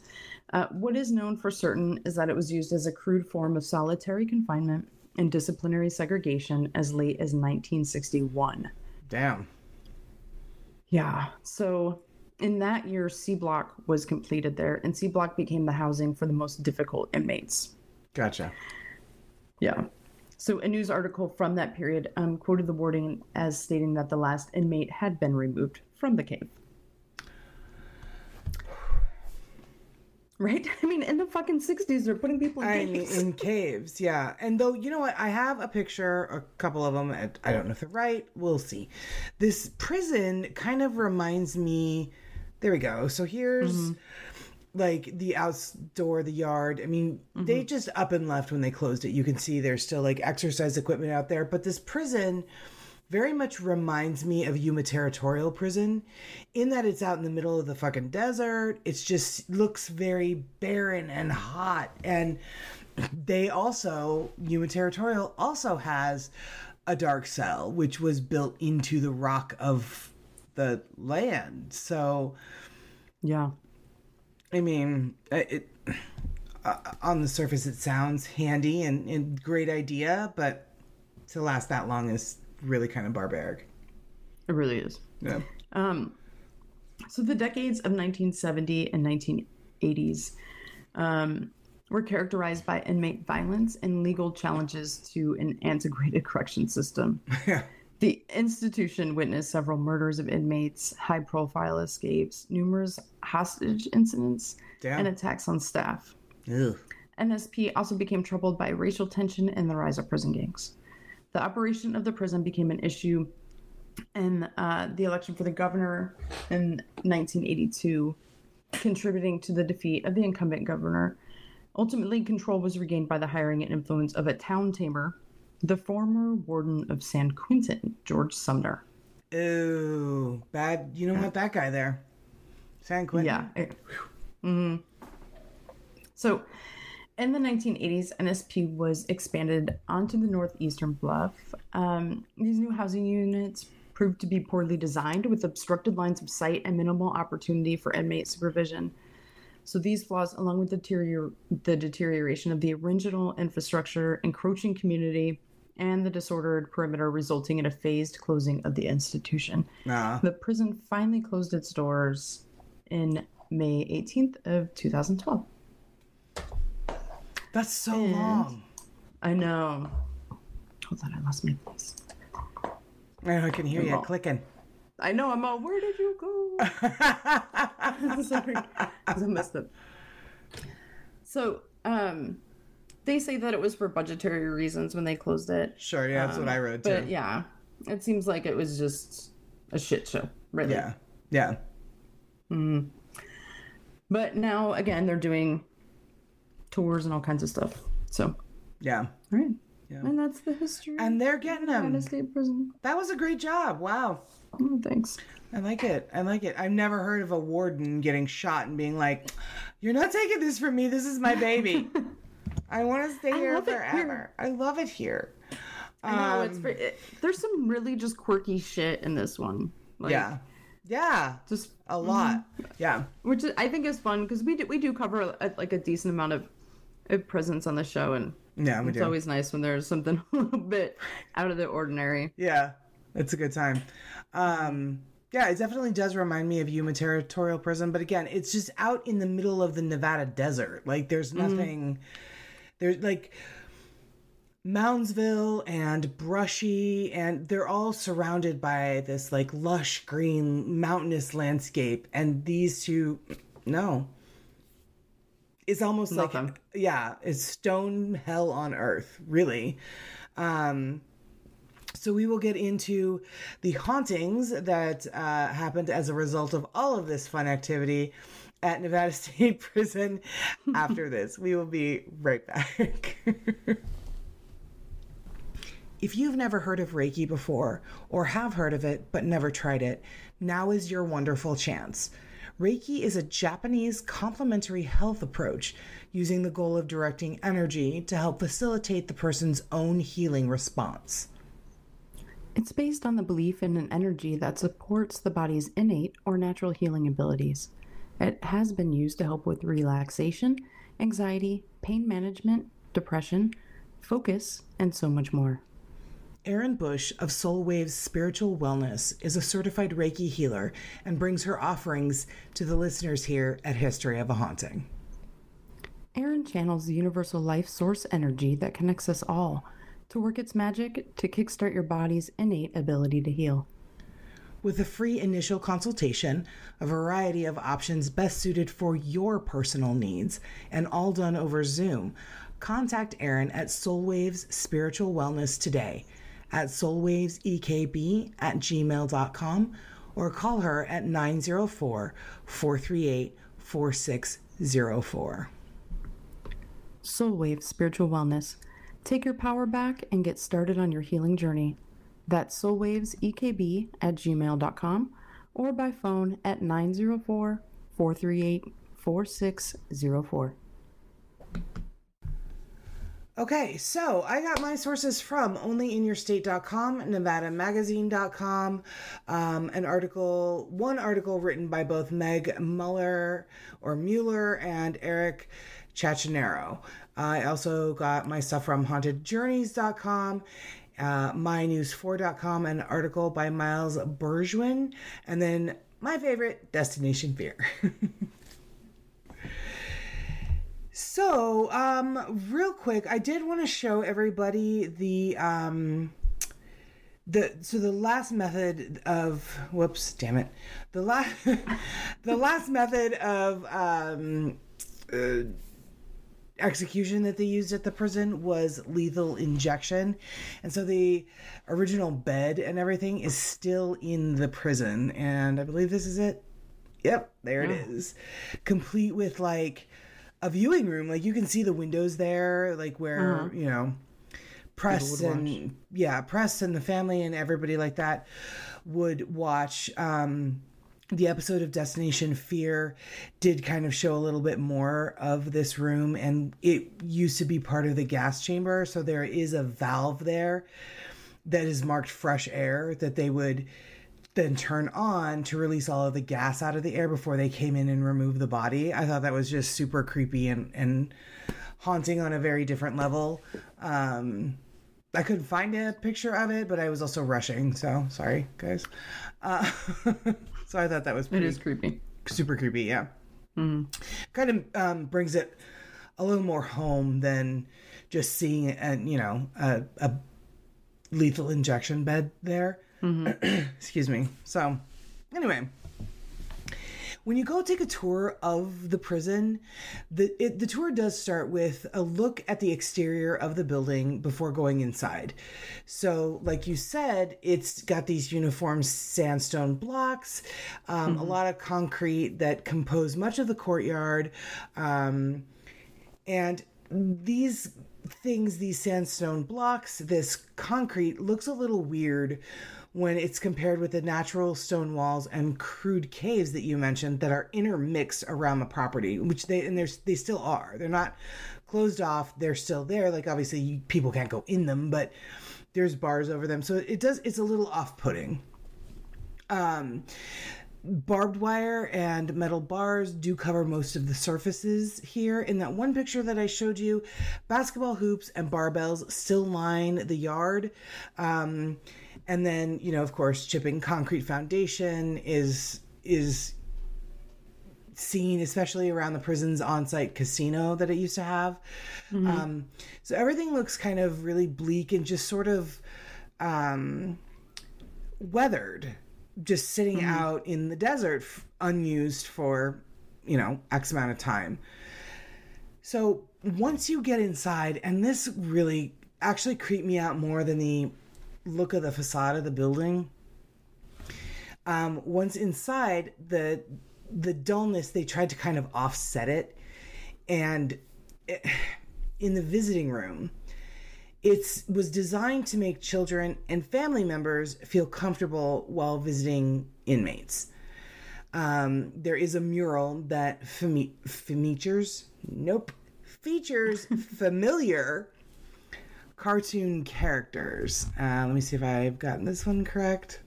Uh, what is known for certain is that it was used as a crude form of solitary confinement and disciplinary segregation as late as 1961. Damn. Yeah. So in that year, C Block was completed there, and C Block became the housing for the most difficult inmates. Gotcha. Yeah. So a news article from that period um, quoted the warden as stating that the last inmate had been removed from the cave. Right? I mean, in the fucking 60s, they're putting people in I mean, caves. in caves, yeah. And though, you know what? I have a picture, a couple of them. I don't know if they're right. We'll see. This prison kind of reminds me. There we go. So here's like the outdoor, the yard. I mean, they mm-hmm. just up and left when they closed it. You can see there's still like exercise equipment out there. But this prison very much reminds me of Yuma Territorial Prison in that it's out in the middle of the fucking desert. It's just looks very barren and hot. And they also, Yuma Territorial also has a dark cell, which was built into the rock of the land. So, Yeah. I mean, uh, it uh, on the surface it sounds handy and, and great idea, but to last that long is really kind of barbaric. It really is. Yeah. Um, so the decades of 1970 and 1980s um, were characterized by inmate violence and legal challenges to an antiquated correction system. Yeah. The institution witnessed several murders of inmates, high profile escapes, numerous hostage incidents, Damn. and attacks on staff. NSP also became troubled by racial tension and the rise of prison gangs. The operation of the prison became an issue in uh, the election for the governor in 1982, contributing to the defeat of the incumbent governor. Ultimately, control was regained by the hiring and influence of a town tamer, the former warden of San Quentin, George Sumner. Ooh, bad. You don't want that guy there. San Quentin. Yeah. mhm. So, in the 1980s, NSP was expanded onto the northeastern bluff. Um, these new housing units proved to be poorly designed with obstructed lines of sight and minimal opportunity for inmate supervision. So, these flaws, along with the, deterior- the deterioration of the original infrastructure, encroaching community, and the disordered perimeter, resulting in a phased closing of the institution. Nah. The prison finally closed its doors in May 18th of 2012. That's so long. I know. Hold on, I lost my voice. I can hear you Well. clicking. I know, I'm all, where did you go? Sorry, I messed up. So, um, they say that it was for budgetary reasons when they closed it. Sure, yeah, that's what I read too. But yeah, it seems like it was just a shit show, really. yeah. Yeah. But now, again, they're doing tours and all kinds of stuff. So, Yeah. all right. Yeah. And that's the history And they're getting them. State Prison. That was a great job. Wow. Oh, thanks. I like it. I like it. I've never heard of a warden getting shot and being like, "You're not taking this from me. This is my baby. I want to stay here it here." forever. I love it here." I know it's Um, very, it, there's some really just quirky shit in this one. Like, yeah, yeah, Just a lot. Yeah, which I think is fun because we do we do cover a, like a decent amount of, of presence on the show, and yeah, we it's do. always nice when there's something a little bit out of the ordinary. Yeah, it's a good time. Um, yeah, it definitely does remind me of Yuma Territorial Prison, but again, it's just out in the middle of the Nevada desert. Like, there's nothing. There's like Moundsville and brushy, and they're all surrounded by this like lush green mountainous landscape. And these two, no. It's almost Nothing. like, yeah, it's stone hell on earth, really. Um, so we will get into the hauntings that uh, happened as a result of all of this fun activity at Nevada State Prison after this. We will be right back. if you've never heard of Reiki before or have heard of it but never tried it, now is your wonderful chance. Reiki is a Japanese complementary health approach using the goal of directing energy to help facilitate the person's own healing response. It's based on the belief in an energy that supports the body's innate or natural healing abilities. It has been used to help with relaxation, anxiety, pain management, depression, focus, and so much more. Erin Bush of Soul Waves Spiritual Wellness is a certified Reiki healer and brings her offerings to the listeners here at History of a Haunting. Erin channels the universal life source energy that connects us all to work its magic to kickstart your body's innate ability to heal. With a free initial consultation, a variety of options best suited for your personal needs, and all done over Zoom, contact Erin at Soulwaves Spiritual Wellness today at soulwavesekb at gmail.com or call her at 904 438 4604. Soulwave Spiritual Wellness. Take your power back and get started on your healing journey. That's soulwavesekb at gmail.com or by phone at 904 438 4604. Okay, so I got my sources from onlyinyourstate.com, nevadamagazine.com, um, an article, one article written by both Meg Muller or Mueller and Eric Chachinero. I also got my stuff from hauntedjourneys.com, uh, mynews4.com, an article by Miles Bergwijn, and then my favorite, Destination Fear. So, um, real quick, I did want to show everybody the um, the so the last method of whoops, damn it, the last the last method of um, uh, execution that they used at the prison was lethal injection, and so the original bed and everything is still in the prison, and I believe this is it. Yep, there it is, complete with like a viewing room. Like you can see the windows there, like where Uh-huh. you know Preston, yeah, press and the family, and everybody like that would watch. Um, the episode of Destination Fear did kind of show a little bit more of this room, and it used to be part of the gas chamber. So there is a valve there that is marked fresh air that they would then turn on to release all of the gas out of the air before they came in and remove the body. I thought that was just super creepy and, and haunting on a very different level. Um, I couldn't find a picture of it, but I was also rushing, so sorry, guys. Uh, so I thought that was It pretty is creepy. super creepy. Yeah, kind of um, brings it a little more home than just seeing and you know a, a lethal injection bed there. Excuse me. So, anyway, when you go take a tour of the prison, the it, the tour does start with a look at the exterior of the building before going inside. So, like you said, it's got these uniform sandstone blocks, um, a lot of concrete that compose much of the courtyard, um, and these things, these sandstone blocks, this concrete looks a little weird when it's compared with the natural stone walls and crude caves that you mentioned that are intermixed around the property, which they and there's they still are. They're not closed off. They're still there. Like obviously you, people can't go in them, but there's bars over them. So it does it's a little off-putting. Um barbed wire and metal bars do cover most of the surfaces here. In that one picture that I showed you, basketball hoops and barbells still line the yard. Um, and then, you know, of course, chipping concrete foundation is is seen, especially around the prison's on-site casino that it used to have. Um, so everything looks kind of really bleak and just sort of um, weathered, just sitting out in the desert, f- unused for you know X amount of time. So once you get inside, and this really actually creeped me out more than the look of the facade of the building. Um, once inside, the the dullness they tried to kind of offset it, and it, in the visiting room, it was designed to make children and family members feel comfortable while visiting inmates. um, there is a mural that femi- features, nope, features familiar cartoon characters. Uh, let me see if I've gotten this one correct.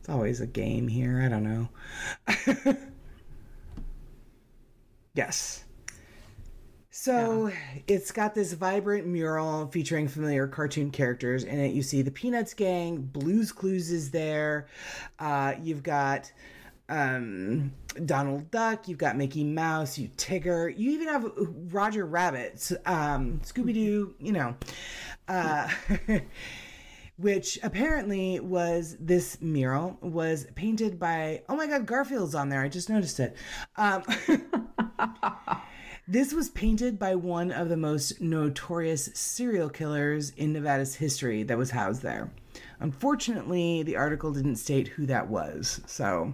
It's always a game here. I don't know. yes. So it's got this vibrant mural featuring familiar cartoon characters in it. You see the Peanuts gang, Blues Clues is there. Uh, you've got um, Donald Duck, you've got Mickey Mouse, you Tigger, you even have Roger Rabbit, um, Scooby Doo, you know. Uh, which apparently was this mural was painted by oh my god garfield's on there. I just noticed it. Um, this was painted by one of the most notorious serial killers in nevada's history that was housed there. Unfortunately the article didn't state who that was so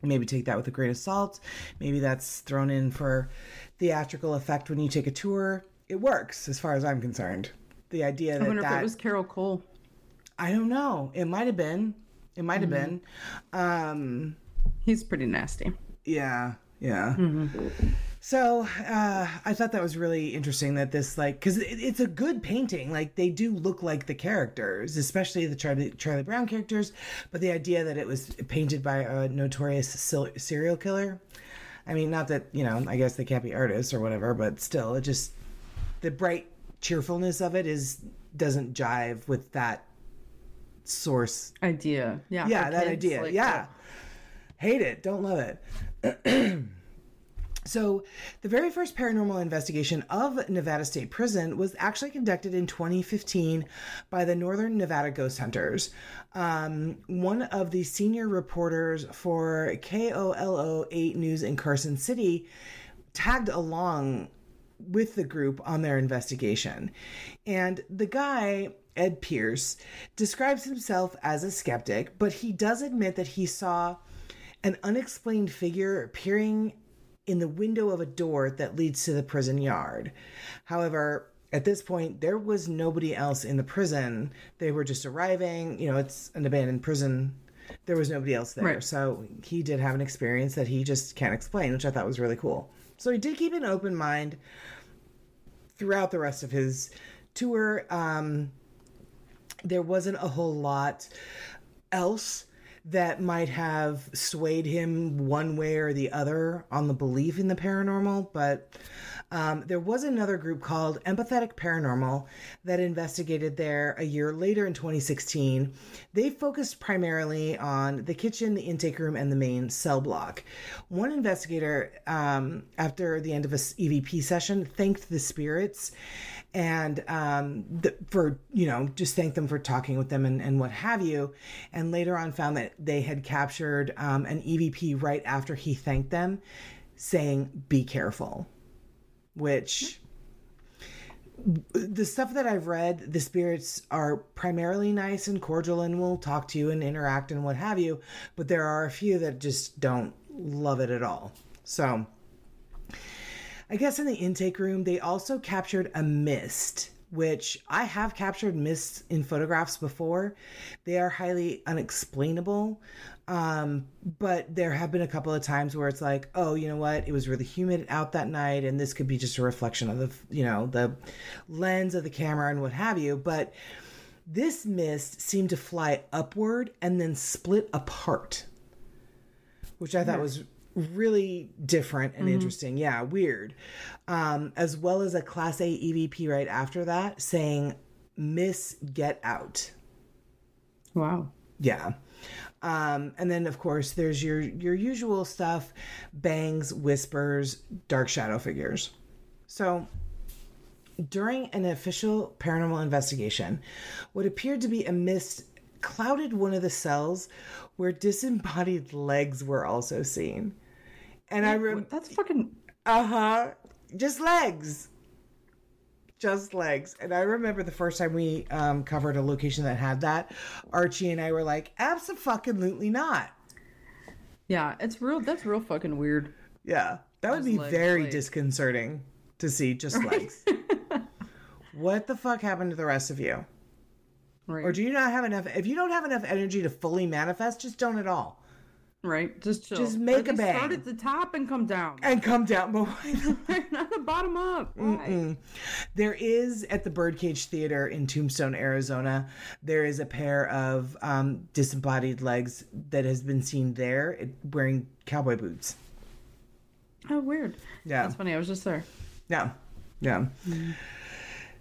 maybe take that with a grain of salt. Maybe that's thrown in for theatrical effect when you take a tour. It works as far as i'm concerned the idea that I wonder that if it was Carol Cole. I don't know. It might have been. It might have been. Um, He's pretty nasty. yeah, yeah. So uh, I thought that was really interesting that this like because it, it's a good painting. Like they do look like the characters, especially the Charlie Charlie Brown characters. But the idea that it was painted by a notorious serial killer. I mean, not that you know. I guess they can't be artists or whatever, but still, it just the bright cheerfulness of it is doesn't jive with that source. Idea. Yeah. yeah that kids, idea. like, yeah. hate it. Don't love it. So the very first paranormal investigation of nevada state prison was actually conducted in 2015 by the northern nevada ghost hunters. Um, one of the senior reporters for kolo 8 news in carson city tagged along with the group on their investigation. And the guy, Ed Pierce, describes himself as a skeptic, but he does admit that he saw an unexplained figure appearing in the window of a door that leads to the prison yard. However, at this point, there was nobody else in the prison. They were just arriving. You know, it's an abandoned prison. There was nobody else there. Right. So he did have an experience that he just can't explain, which I thought was really cool. So he did keep an open mind throughout the rest of his tour. Um, there wasn't a whole lot else that might have swayed him one way or the other on the belief in the paranormal, but um, there was another group called Empathetic Paranormal that investigated there a year later in 2016. They focused primarily on the kitchen, the intake room, and the main cell block. One investigator, um, after the end of a EVP session, thanked the spirits and um, for you know just thank them for talking with them and, and what have you. And later on found that they had captured um, an evp right after he thanked them saying be careful which the stuff that i've read the spirits are primarily nice and cordial and will talk to you and interact and what have you but there are a few that just don't love it at all. So I guess in the intake room, they also captured a mist, which I have captured mists in photographs before. They are highly unexplainable. Um, but there have been a couple of times where it's like, oh, you know what? It was really humid out that night, and this could be just a reflection of the, you know, the lens of the camera and what have you. But this mist seemed to fly upward and then split apart, which I thought was really different and interesting. Yeah, weird. Um, as well as a Class A EVP right after that saying, Miss Get Out. Wow. Yeah. Um, and then of course there's your your usual stuff, bangs, whispers, dark shadow figures. So during an official paranormal investigation, what appeared to be a mist clouded one of the cells where disembodied legs were also seen. And I remember That's fucking. uh huh. Just legs. Just legs. And I remember the first time we um, covered a location that had that, Archie and I were like, absolutely not. Yeah, it's real. That's real fucking weird. Yeah. That would Just be legs, very like- disconcerting to see just legs. what the fuck happened to the rest of you? Right. Or do you not have enough? If you don't have enough energy to fully manifest, just don't at all. Right? Just chill. Just make Or a they Start at the top and come down. and come down. But Not the bottom up. There is at the Birdcage Theater in Tombstone, Arizona, there is a pair of um, disembodied legs that has been seen there wearing cowboy boots. Oh, weird. Yeah. That's funny. I was just there. Yeah. Yeah.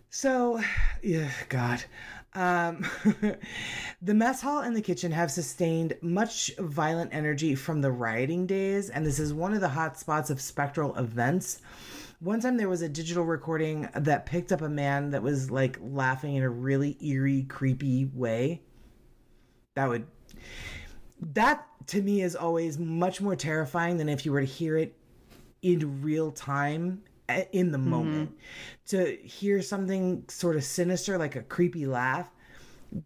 So, yeah, God. Um, the mess hall and the kitchen have sustained much violent energy from the rioting days, and this is one of the hot spots of spectral events. One time there was a digital recording that picked up a man that was like laughing in a really eerie, creepy way. That would, that to me is always much more terrifying than if you were to hear it in real time in the mm-hmm. moment to hear something sort of sinister like a creepy laugh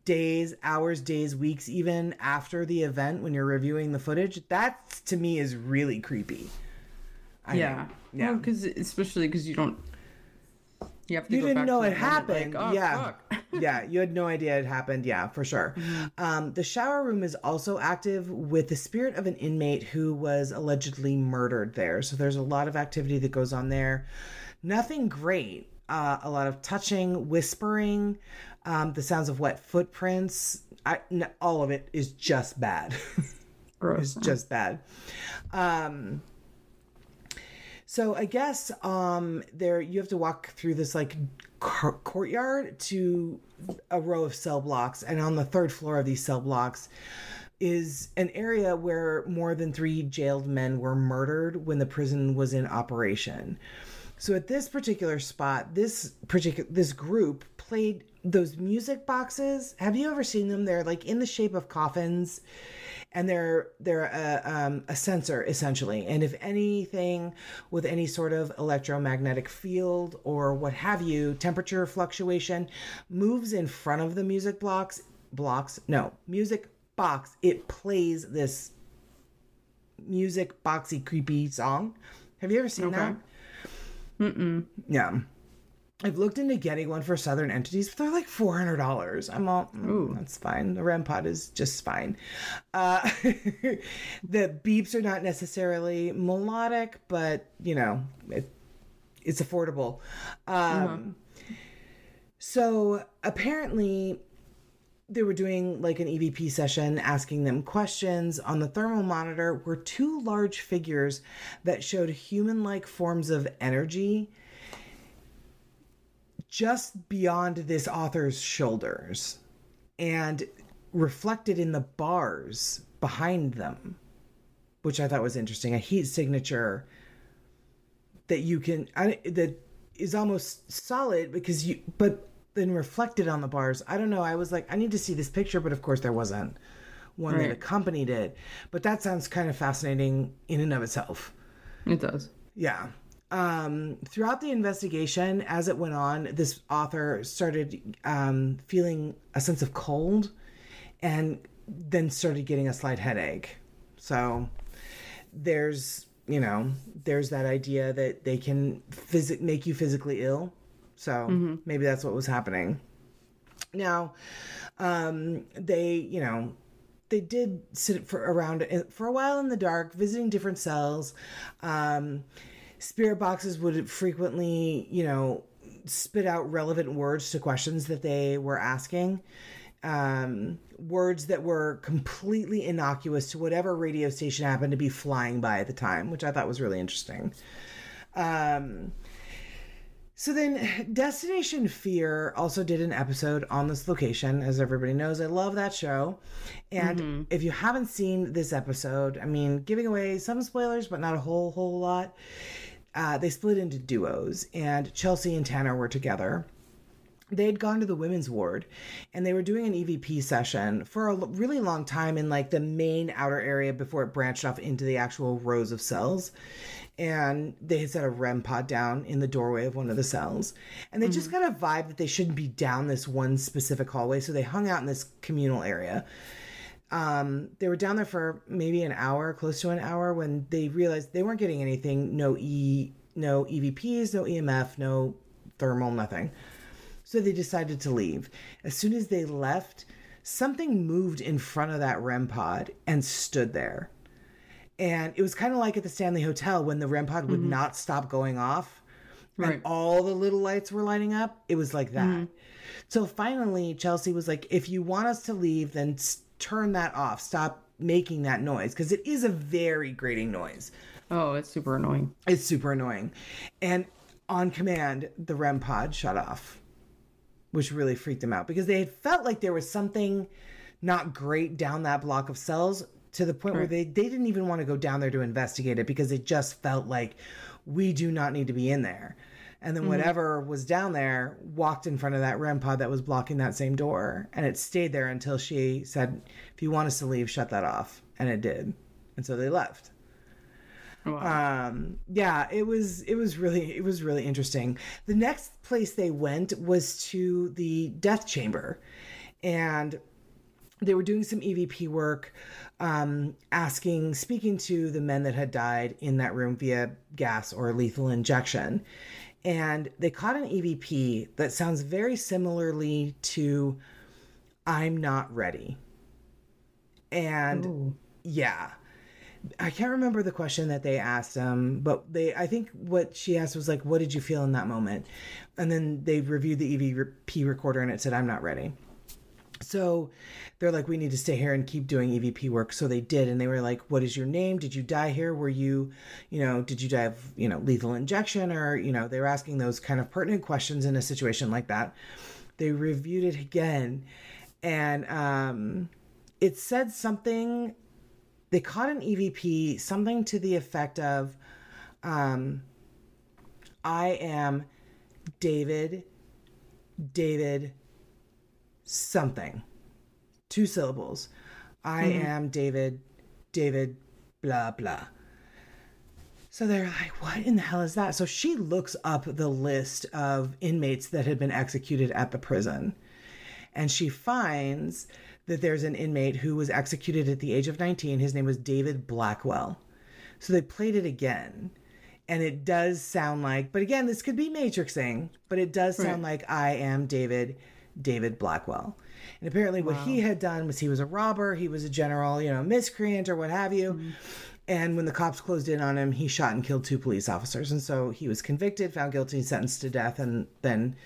days hours days weeks even after the event when you're reviewing the footage that to me is really creepy I Yeah. think. yeah Because especially because you don't. You have to. you go didn't back know to it happened Like, oh, yeah. yeah you had no idea it happened. Yeah for sure. Um, the shower room is also active with the spirit of an inmate who was allegedly murdered there. So there's a lot of activity that goes on there. Nothing great. Uh, a lot of touching whispering um, the sounds of wet footprints. I, n- all of it is just bad. Gross. it's just bad. Um so I guess um there you have to walk through this like cour- courtyard to a row of cell blocks and on the third floor of these cell blocks is an area where more than 3 jailed men were murdered when the prison was in operation. So at this particular spot, this particular this group played those music boxes. Have you ever seen them? They're like in the shape of coffins and they're they're a, um, a sensor essentially and if anything with any sort of electromagnetic field or what have you temperature fluctuation moves in front of the music blocks blocks no music box it plays this music boxy creepy song have you ever seen Okay. that Mm-mm. yeah I've looked into getting one for Southern entities, but they're like four hundred dollars. I'm all, mm, that's fine. The REM pod is just fine. Uh, the beeps are not necessarily melodic, but you know, it, it's affordable. Um, So apparently, they were doing like an EVP session, asking them questions. On the thermal monitor were two large figures that showed human-like forms of energy just beyond this author's shoulders and reflected in the bars behind them, which I thought was interesting. A heat signature that you can I, that is almost solid because you but then reflected on the bars. I don't know. I was like, I need to see this picture, but of course there wasn't one that accompanied it. But that sounds kind of fascinating in and of itself. It does. Yeah. Um, throughout the investigation, as it went on, this author started um, feeling a sense of cold and then started getting a slight headache. So there's, you know, there's that idea that they can phys- make you physically ill. So maybe that's what was happening. Now, um, they, you know, they did sit for around for a while in the dark, visiting different cells. Um, spirit boxes would frequently, you know, spit out relevant words to questions that they were asking. Um, words that were completely innocuous to whatever radio station happened to be flying by at the time, which I thought was really interesting. Um, so then, Destination Fear also did an episode on this location. As everybody knows, I love that show. And if you haven't seen this episode, I mean, giving away some spoilers, but not a whole, whole lot. Uh, they split into duos, and Chelsea and Tanner were together they had gone to the women's ward and they were doing an EVP session for a really long time in like the main outer area before it branched off into the actual rows of cells. And they had set a REM pod down in the doorway of one of the cells. And they just got a vibe that they shouldn't be down this one specific hallway. So they hung out in this communal area. Um, they were down there for maybe an hour, close to an hour, when they realized they weren't getting anything. No E, no EVPs, no EMF, no thermal, nothing. So they decided to leave. As soon as they left, something moved in front of that REM pod and stood there. And it was kind of like at the Stanley Hotel when the REM pod would mm-hmm. not stop going off Right. and all the little lights were lighting up. It was like that. Mm-hmm. So finally, Chelsea was like, if you want us to leave, then s- turn that off. Stop making that noise because it is a very grating noise. Oh, it's super annoying. It's super annoying. And on command, the REM pod shut off, which really freaked them out because they had felt like there was something not great down that block of cells to the point where they, they didn't even want to go down there to investigate it because it just felt like we do not need to be in there. And then mm-hmm. whatever was down there walked in front of that REM pod that was blocking that same door. And it stayed there until she said, if you want us to leave, shut that off. And it did. And so they left Wow. um yeah it was it was really it was really interesting. The next place they went was to the death chamber. And they were doing some evp work um asking speaking to the men that had died in that room via gas or lethal injection. And they caught an evp that sounds very similarly to i'm not ready. And Ooh. yeah I can't remember the question that they asked him, but they I think what she asked was like, "What did you feel in that moment?" And then they reviewed the EVP recorder and it said, "I'm not ready." So they're like, "We need to stay here and keep doing EVP work." So they did, and they were like, "What is your name? Did you die here? Were you, you know, did you die of you know lethal injection or you know?" They were asking those kind of pertinent questions in a situation like that. They reviewed it again, and um, it said something they caught an EVP something to the effect of um, I am David, David, something. Two syllables. I am David, David, blah, blah. So they're like, what in the hell is that? So she looks up the list of inmates that had been executed at the prison. And she finds that there's an inmate who was executed at the age of 19. His name was David Blackwell. So they played it again. And it does sound like, but again, this could be matrixing, but it does sound like I am David, David Blackwell. And apparently, what he had done was he was a robber, he was a general, you know, miscreant or what have you. Mm-hmm. And when the cops closed in on him, he shot and killed two police officers. And so he was convicted, found guilty, sentenced to death, and then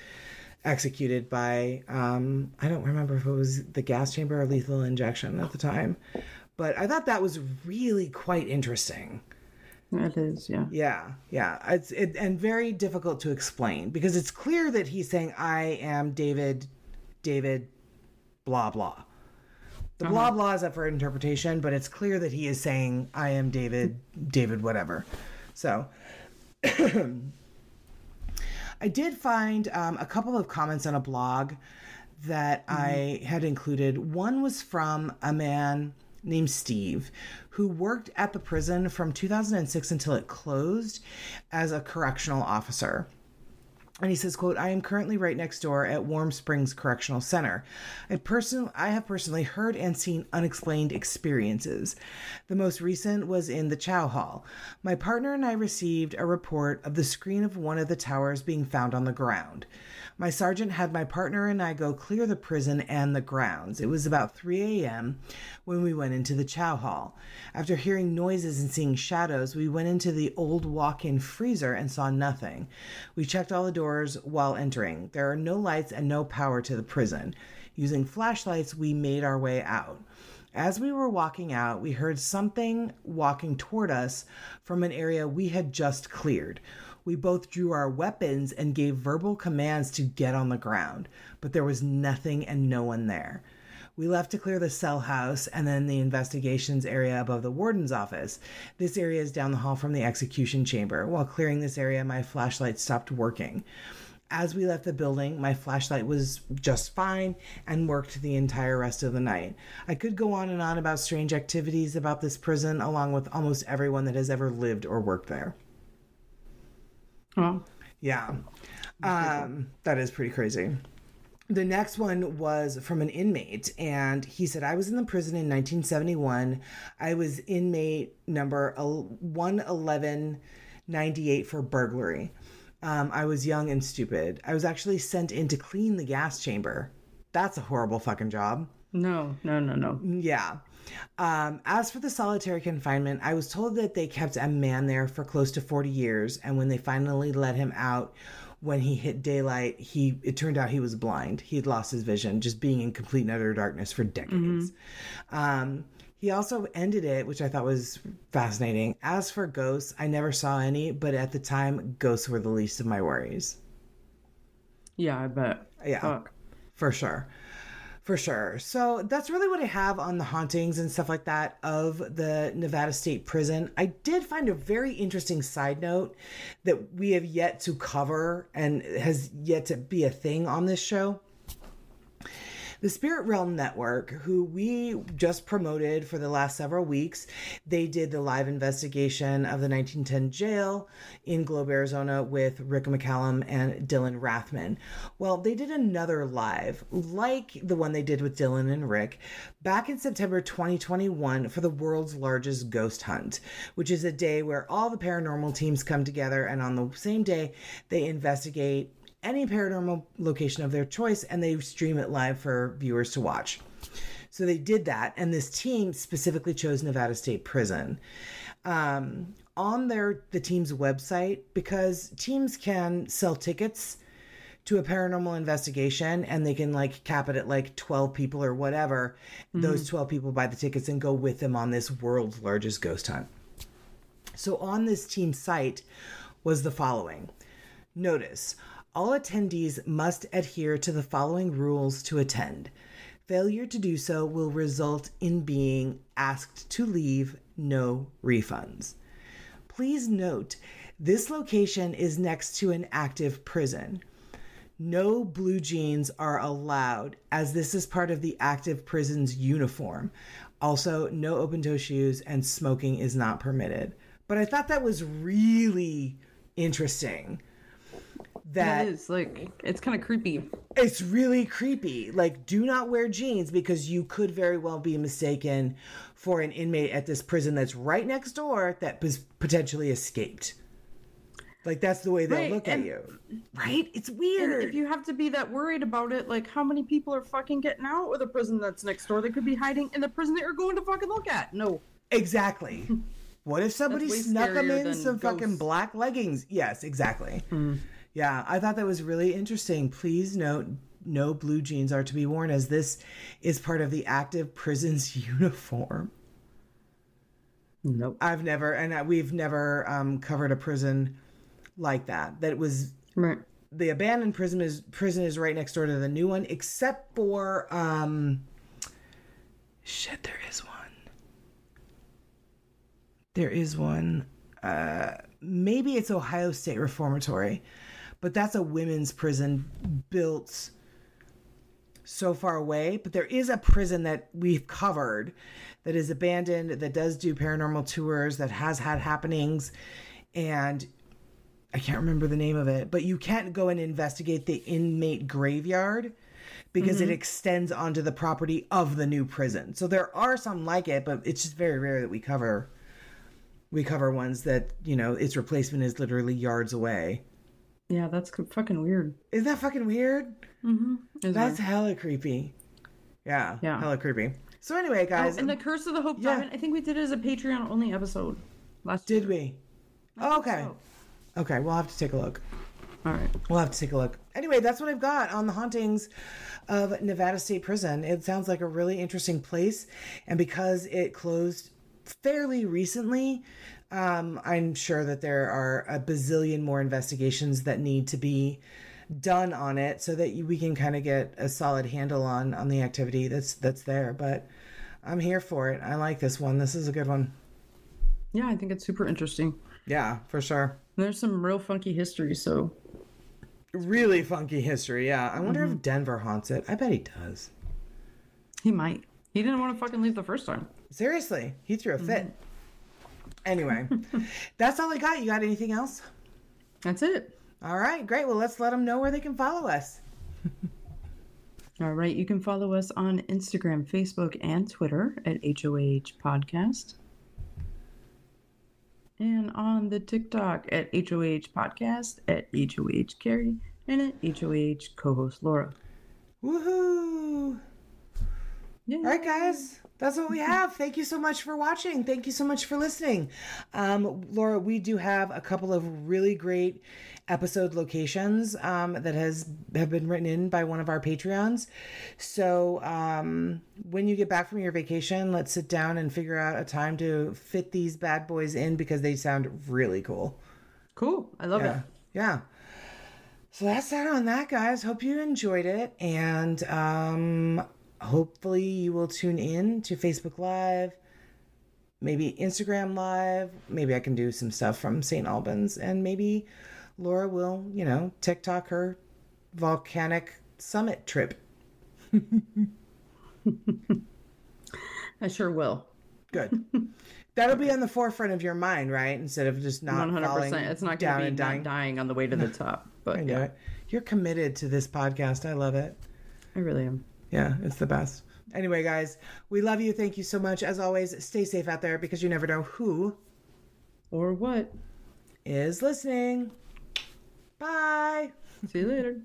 executed by um, I don't remember if it was the gas chamber or lethal injection at the time. But I thought that was really quite interesting. It is, yeah. Yeah, yeah. It's it, and very difficult to explain because it's clear that he's saying I am David, David, blah blah. The blah blah is up for interpretation, but it's clear that he is saying I am David, David, whatever. So. I did find um, a couple of comments on a blog that I had included. One was from a man named Steve who worked at the prison from 2006 until it closed as a correctional officer. And he says, quote, I am currently right next door at Warm Springs Correctional Center. I person I have personally heard and seen unexplained experiences. The most recent was in the Chow Hall. My partner and I received a report of the screen of one of the towers being found on the ground. My sergeant had my partner and I go clear the prison and the grounds. It was about 3 a.m. when we went into the chow hall. After hearing noises and seeing shadows, we went into the old walk in freezer and saw nothing. We checked all the doors while entering. There are no lights and no power to the prison. Using flashlights, we made our way out. As we were walking out, we heard something walking toward us from an area we had just cleared. We both drew our weapons and gave verbal commands to get on the ground, but there was nothing and no one there. We left to clear the cell house and then the investigations area above the warden's office. This area is down the hall from the execution chamber. While clearing this area, my flashlight stopped working. As we left the building, my flashlight was just fine and worked the entire rest of the night. I could go on and on about strange activities about this prison, along with almost everyone that has ever lived or worked there. Oh, Yeah. Um, that is pretty crazy. The next one was from an inmate, and he said, I was in the prison in 1971. I was inmate number 11198 for burglary. Um, I was young and stupid. I was actually sent in to clean the gas chamber. That's a horrible fucking job. No, no, no, no. Yeah. Um, as for the solitary confinement, I was told that they kept a man there for close to 40 years, and when they finally let him out, when he hit daylight, he it turned out he was blind. He had lost his vision, just being in complete and utter darkness for decades. Um, he also ended it, which I thought was fascinating. As for ghosts, I never saw any, but at the time, ghosts were the least of my worries. Yeah, I bet. Yeah. Fuck. For sure. For sure. So that's really what I have on the hauntings and stuff like that of the Nevada State Prison. I did find a very interesting side note that we have yet to cover and has yet to be a thing on this show. The Spirit Realm Network, who we just promoted for the last several weeks, they did the live investigation of the 1910 jail in Globe, Arizona with Rick McCallum and Dylan Rathman. Well, they did another live, like the one they did with Dylan and Rick, back in September 2021 for the world's largest ghost hunt, which is a day where all the paranormal teams come together and on the same day they investigate any paranormal location of their choice and they stream it live for viewers to watch. So they did that, and this team specifically chose Nevada State Prison. Um, on their the team's website, because teams can sell tickets to a paranormal investigation and they can like cap it at like 12 people or whatever. Those 12 people buy the tickets and go with them on this world's largest ghost hunt. So on this team site was the following. Notice all attendees must adhere to the following rules to attend. Failure to do so will result in being asked to leave, no refunds. Please note this location is next to an active prison. No blue jeans are allowed, as this is part of the active prison's uniform. Also, no open toe shoes and smoking is not permitted. But I thought that was really interesting. That That is like it's kind of creepy. it's really creepy. Like, do not wear jeans because you could very well be mistaken for an inmate at this prison that's right next door that was potentially escaped. Like, that's the way they'll Right, look at you. Right? It's And weird. if you have to be that worried about it, like how many people are fucking getting out of the prison that's next door? They could be hiding in the prison that you're going to fucking look at. No. Exactly. What if somebody snuck them in some fucking black leggings? Yes, exactly. Hmm. Yeah, I thought that was really interesting. Please note no blue jeans are to be worn as this is part of the active prison's uniform. Nope. I've never, and we've never um, covered a prison like that. That was Right. the abandoned prison is prison is right next door to the new one, except for um, shit. There is one. There is one. Uh, maybe it's Ohio State Reformatory, but that's a women's prison built so far away. But there is a prison that we've covered that is abandoned that does do paranormal tours that has had happenings, and I can't remember the name of it, but you can't go and investigate the inmate graveyard because it mm-hmm. extends onto the property of the new prison. So there are some like it, but it's just very rare that we cover we cover ones that, you know, its replacement is literally yards away. Yeah, that's fucking weird. Isn't that fucking weird? Mm-hmm. Is That's hella creepy. Yeah, Yeah. hella creepy. So anyway, oh, guys, Oh, and um, the Curse of the Hope Yeah. Diamond. I think we did it as a Patreon only episode last. did year. we? Oh, okay. so. Okay, we'll have to take a look. All right. We'll have to take a look. Anyway, that's what I've got on the hauntings of Nevada State Prison. It sounds like a really interesting place. And because it closed fairly recently, um, I'm sure that there are a bazillion more investigations that need to be done on it so that you, we can kind of get a solid handle on on the activity that's that's there. But I'm here for it. I like this one. This is a good one. Yeah, I think it's super interesting. Yeah, for sure. And there's some real funky history, so Really funky history. Yeah. I wonder if Denver haunts it. I bet he does. he might. He didn't want to fucking leave the first time. Seriously, he threw a fit. Anyway, that's all I got. You got anything else? That's it. All right, great. Well, let's let them know where they can follow us. All right, you can follow us on Instagram, Facebook, and Twitter at HOH Podcast. And on the TikTok at HOH Podcast, at HOH Carrie, and at HOH co host Laura. Woohoo! Yeah. All right, guys. That's what we have. Thank you so much for watching. Thank you so much for listening. Um, Laura, we do have a couple of really great episode locations um, that has have been written in by one of our Patreons. So um, when you get back from your vacation, let's sit down and figure out a time to fit these bad boys in because they sound really cool. Cool. I love Yeah. it. Yeah. So that's that on that, guys. Hope you enjoyed it. And um, hopefully you will tune in to Facebook Live, maybe Instagram Live. Maybe I can do some stuff from St. Albans. And maybe Laura will, you know, TikTok her volcanic summit trip. I sure will. Good. That'll be on the forefront of your mind, right? Instead of just not One hundred falling percent. It's not down and dying. dying on the way to the top. But I know yeah, it. You're committed to this podcast. I love it. I really am. Yeah, it's the best. Anyway, guys, we love you. Thank you so much. As always, stay safe out there because you never know who Or what? is listening. Bye. See you later.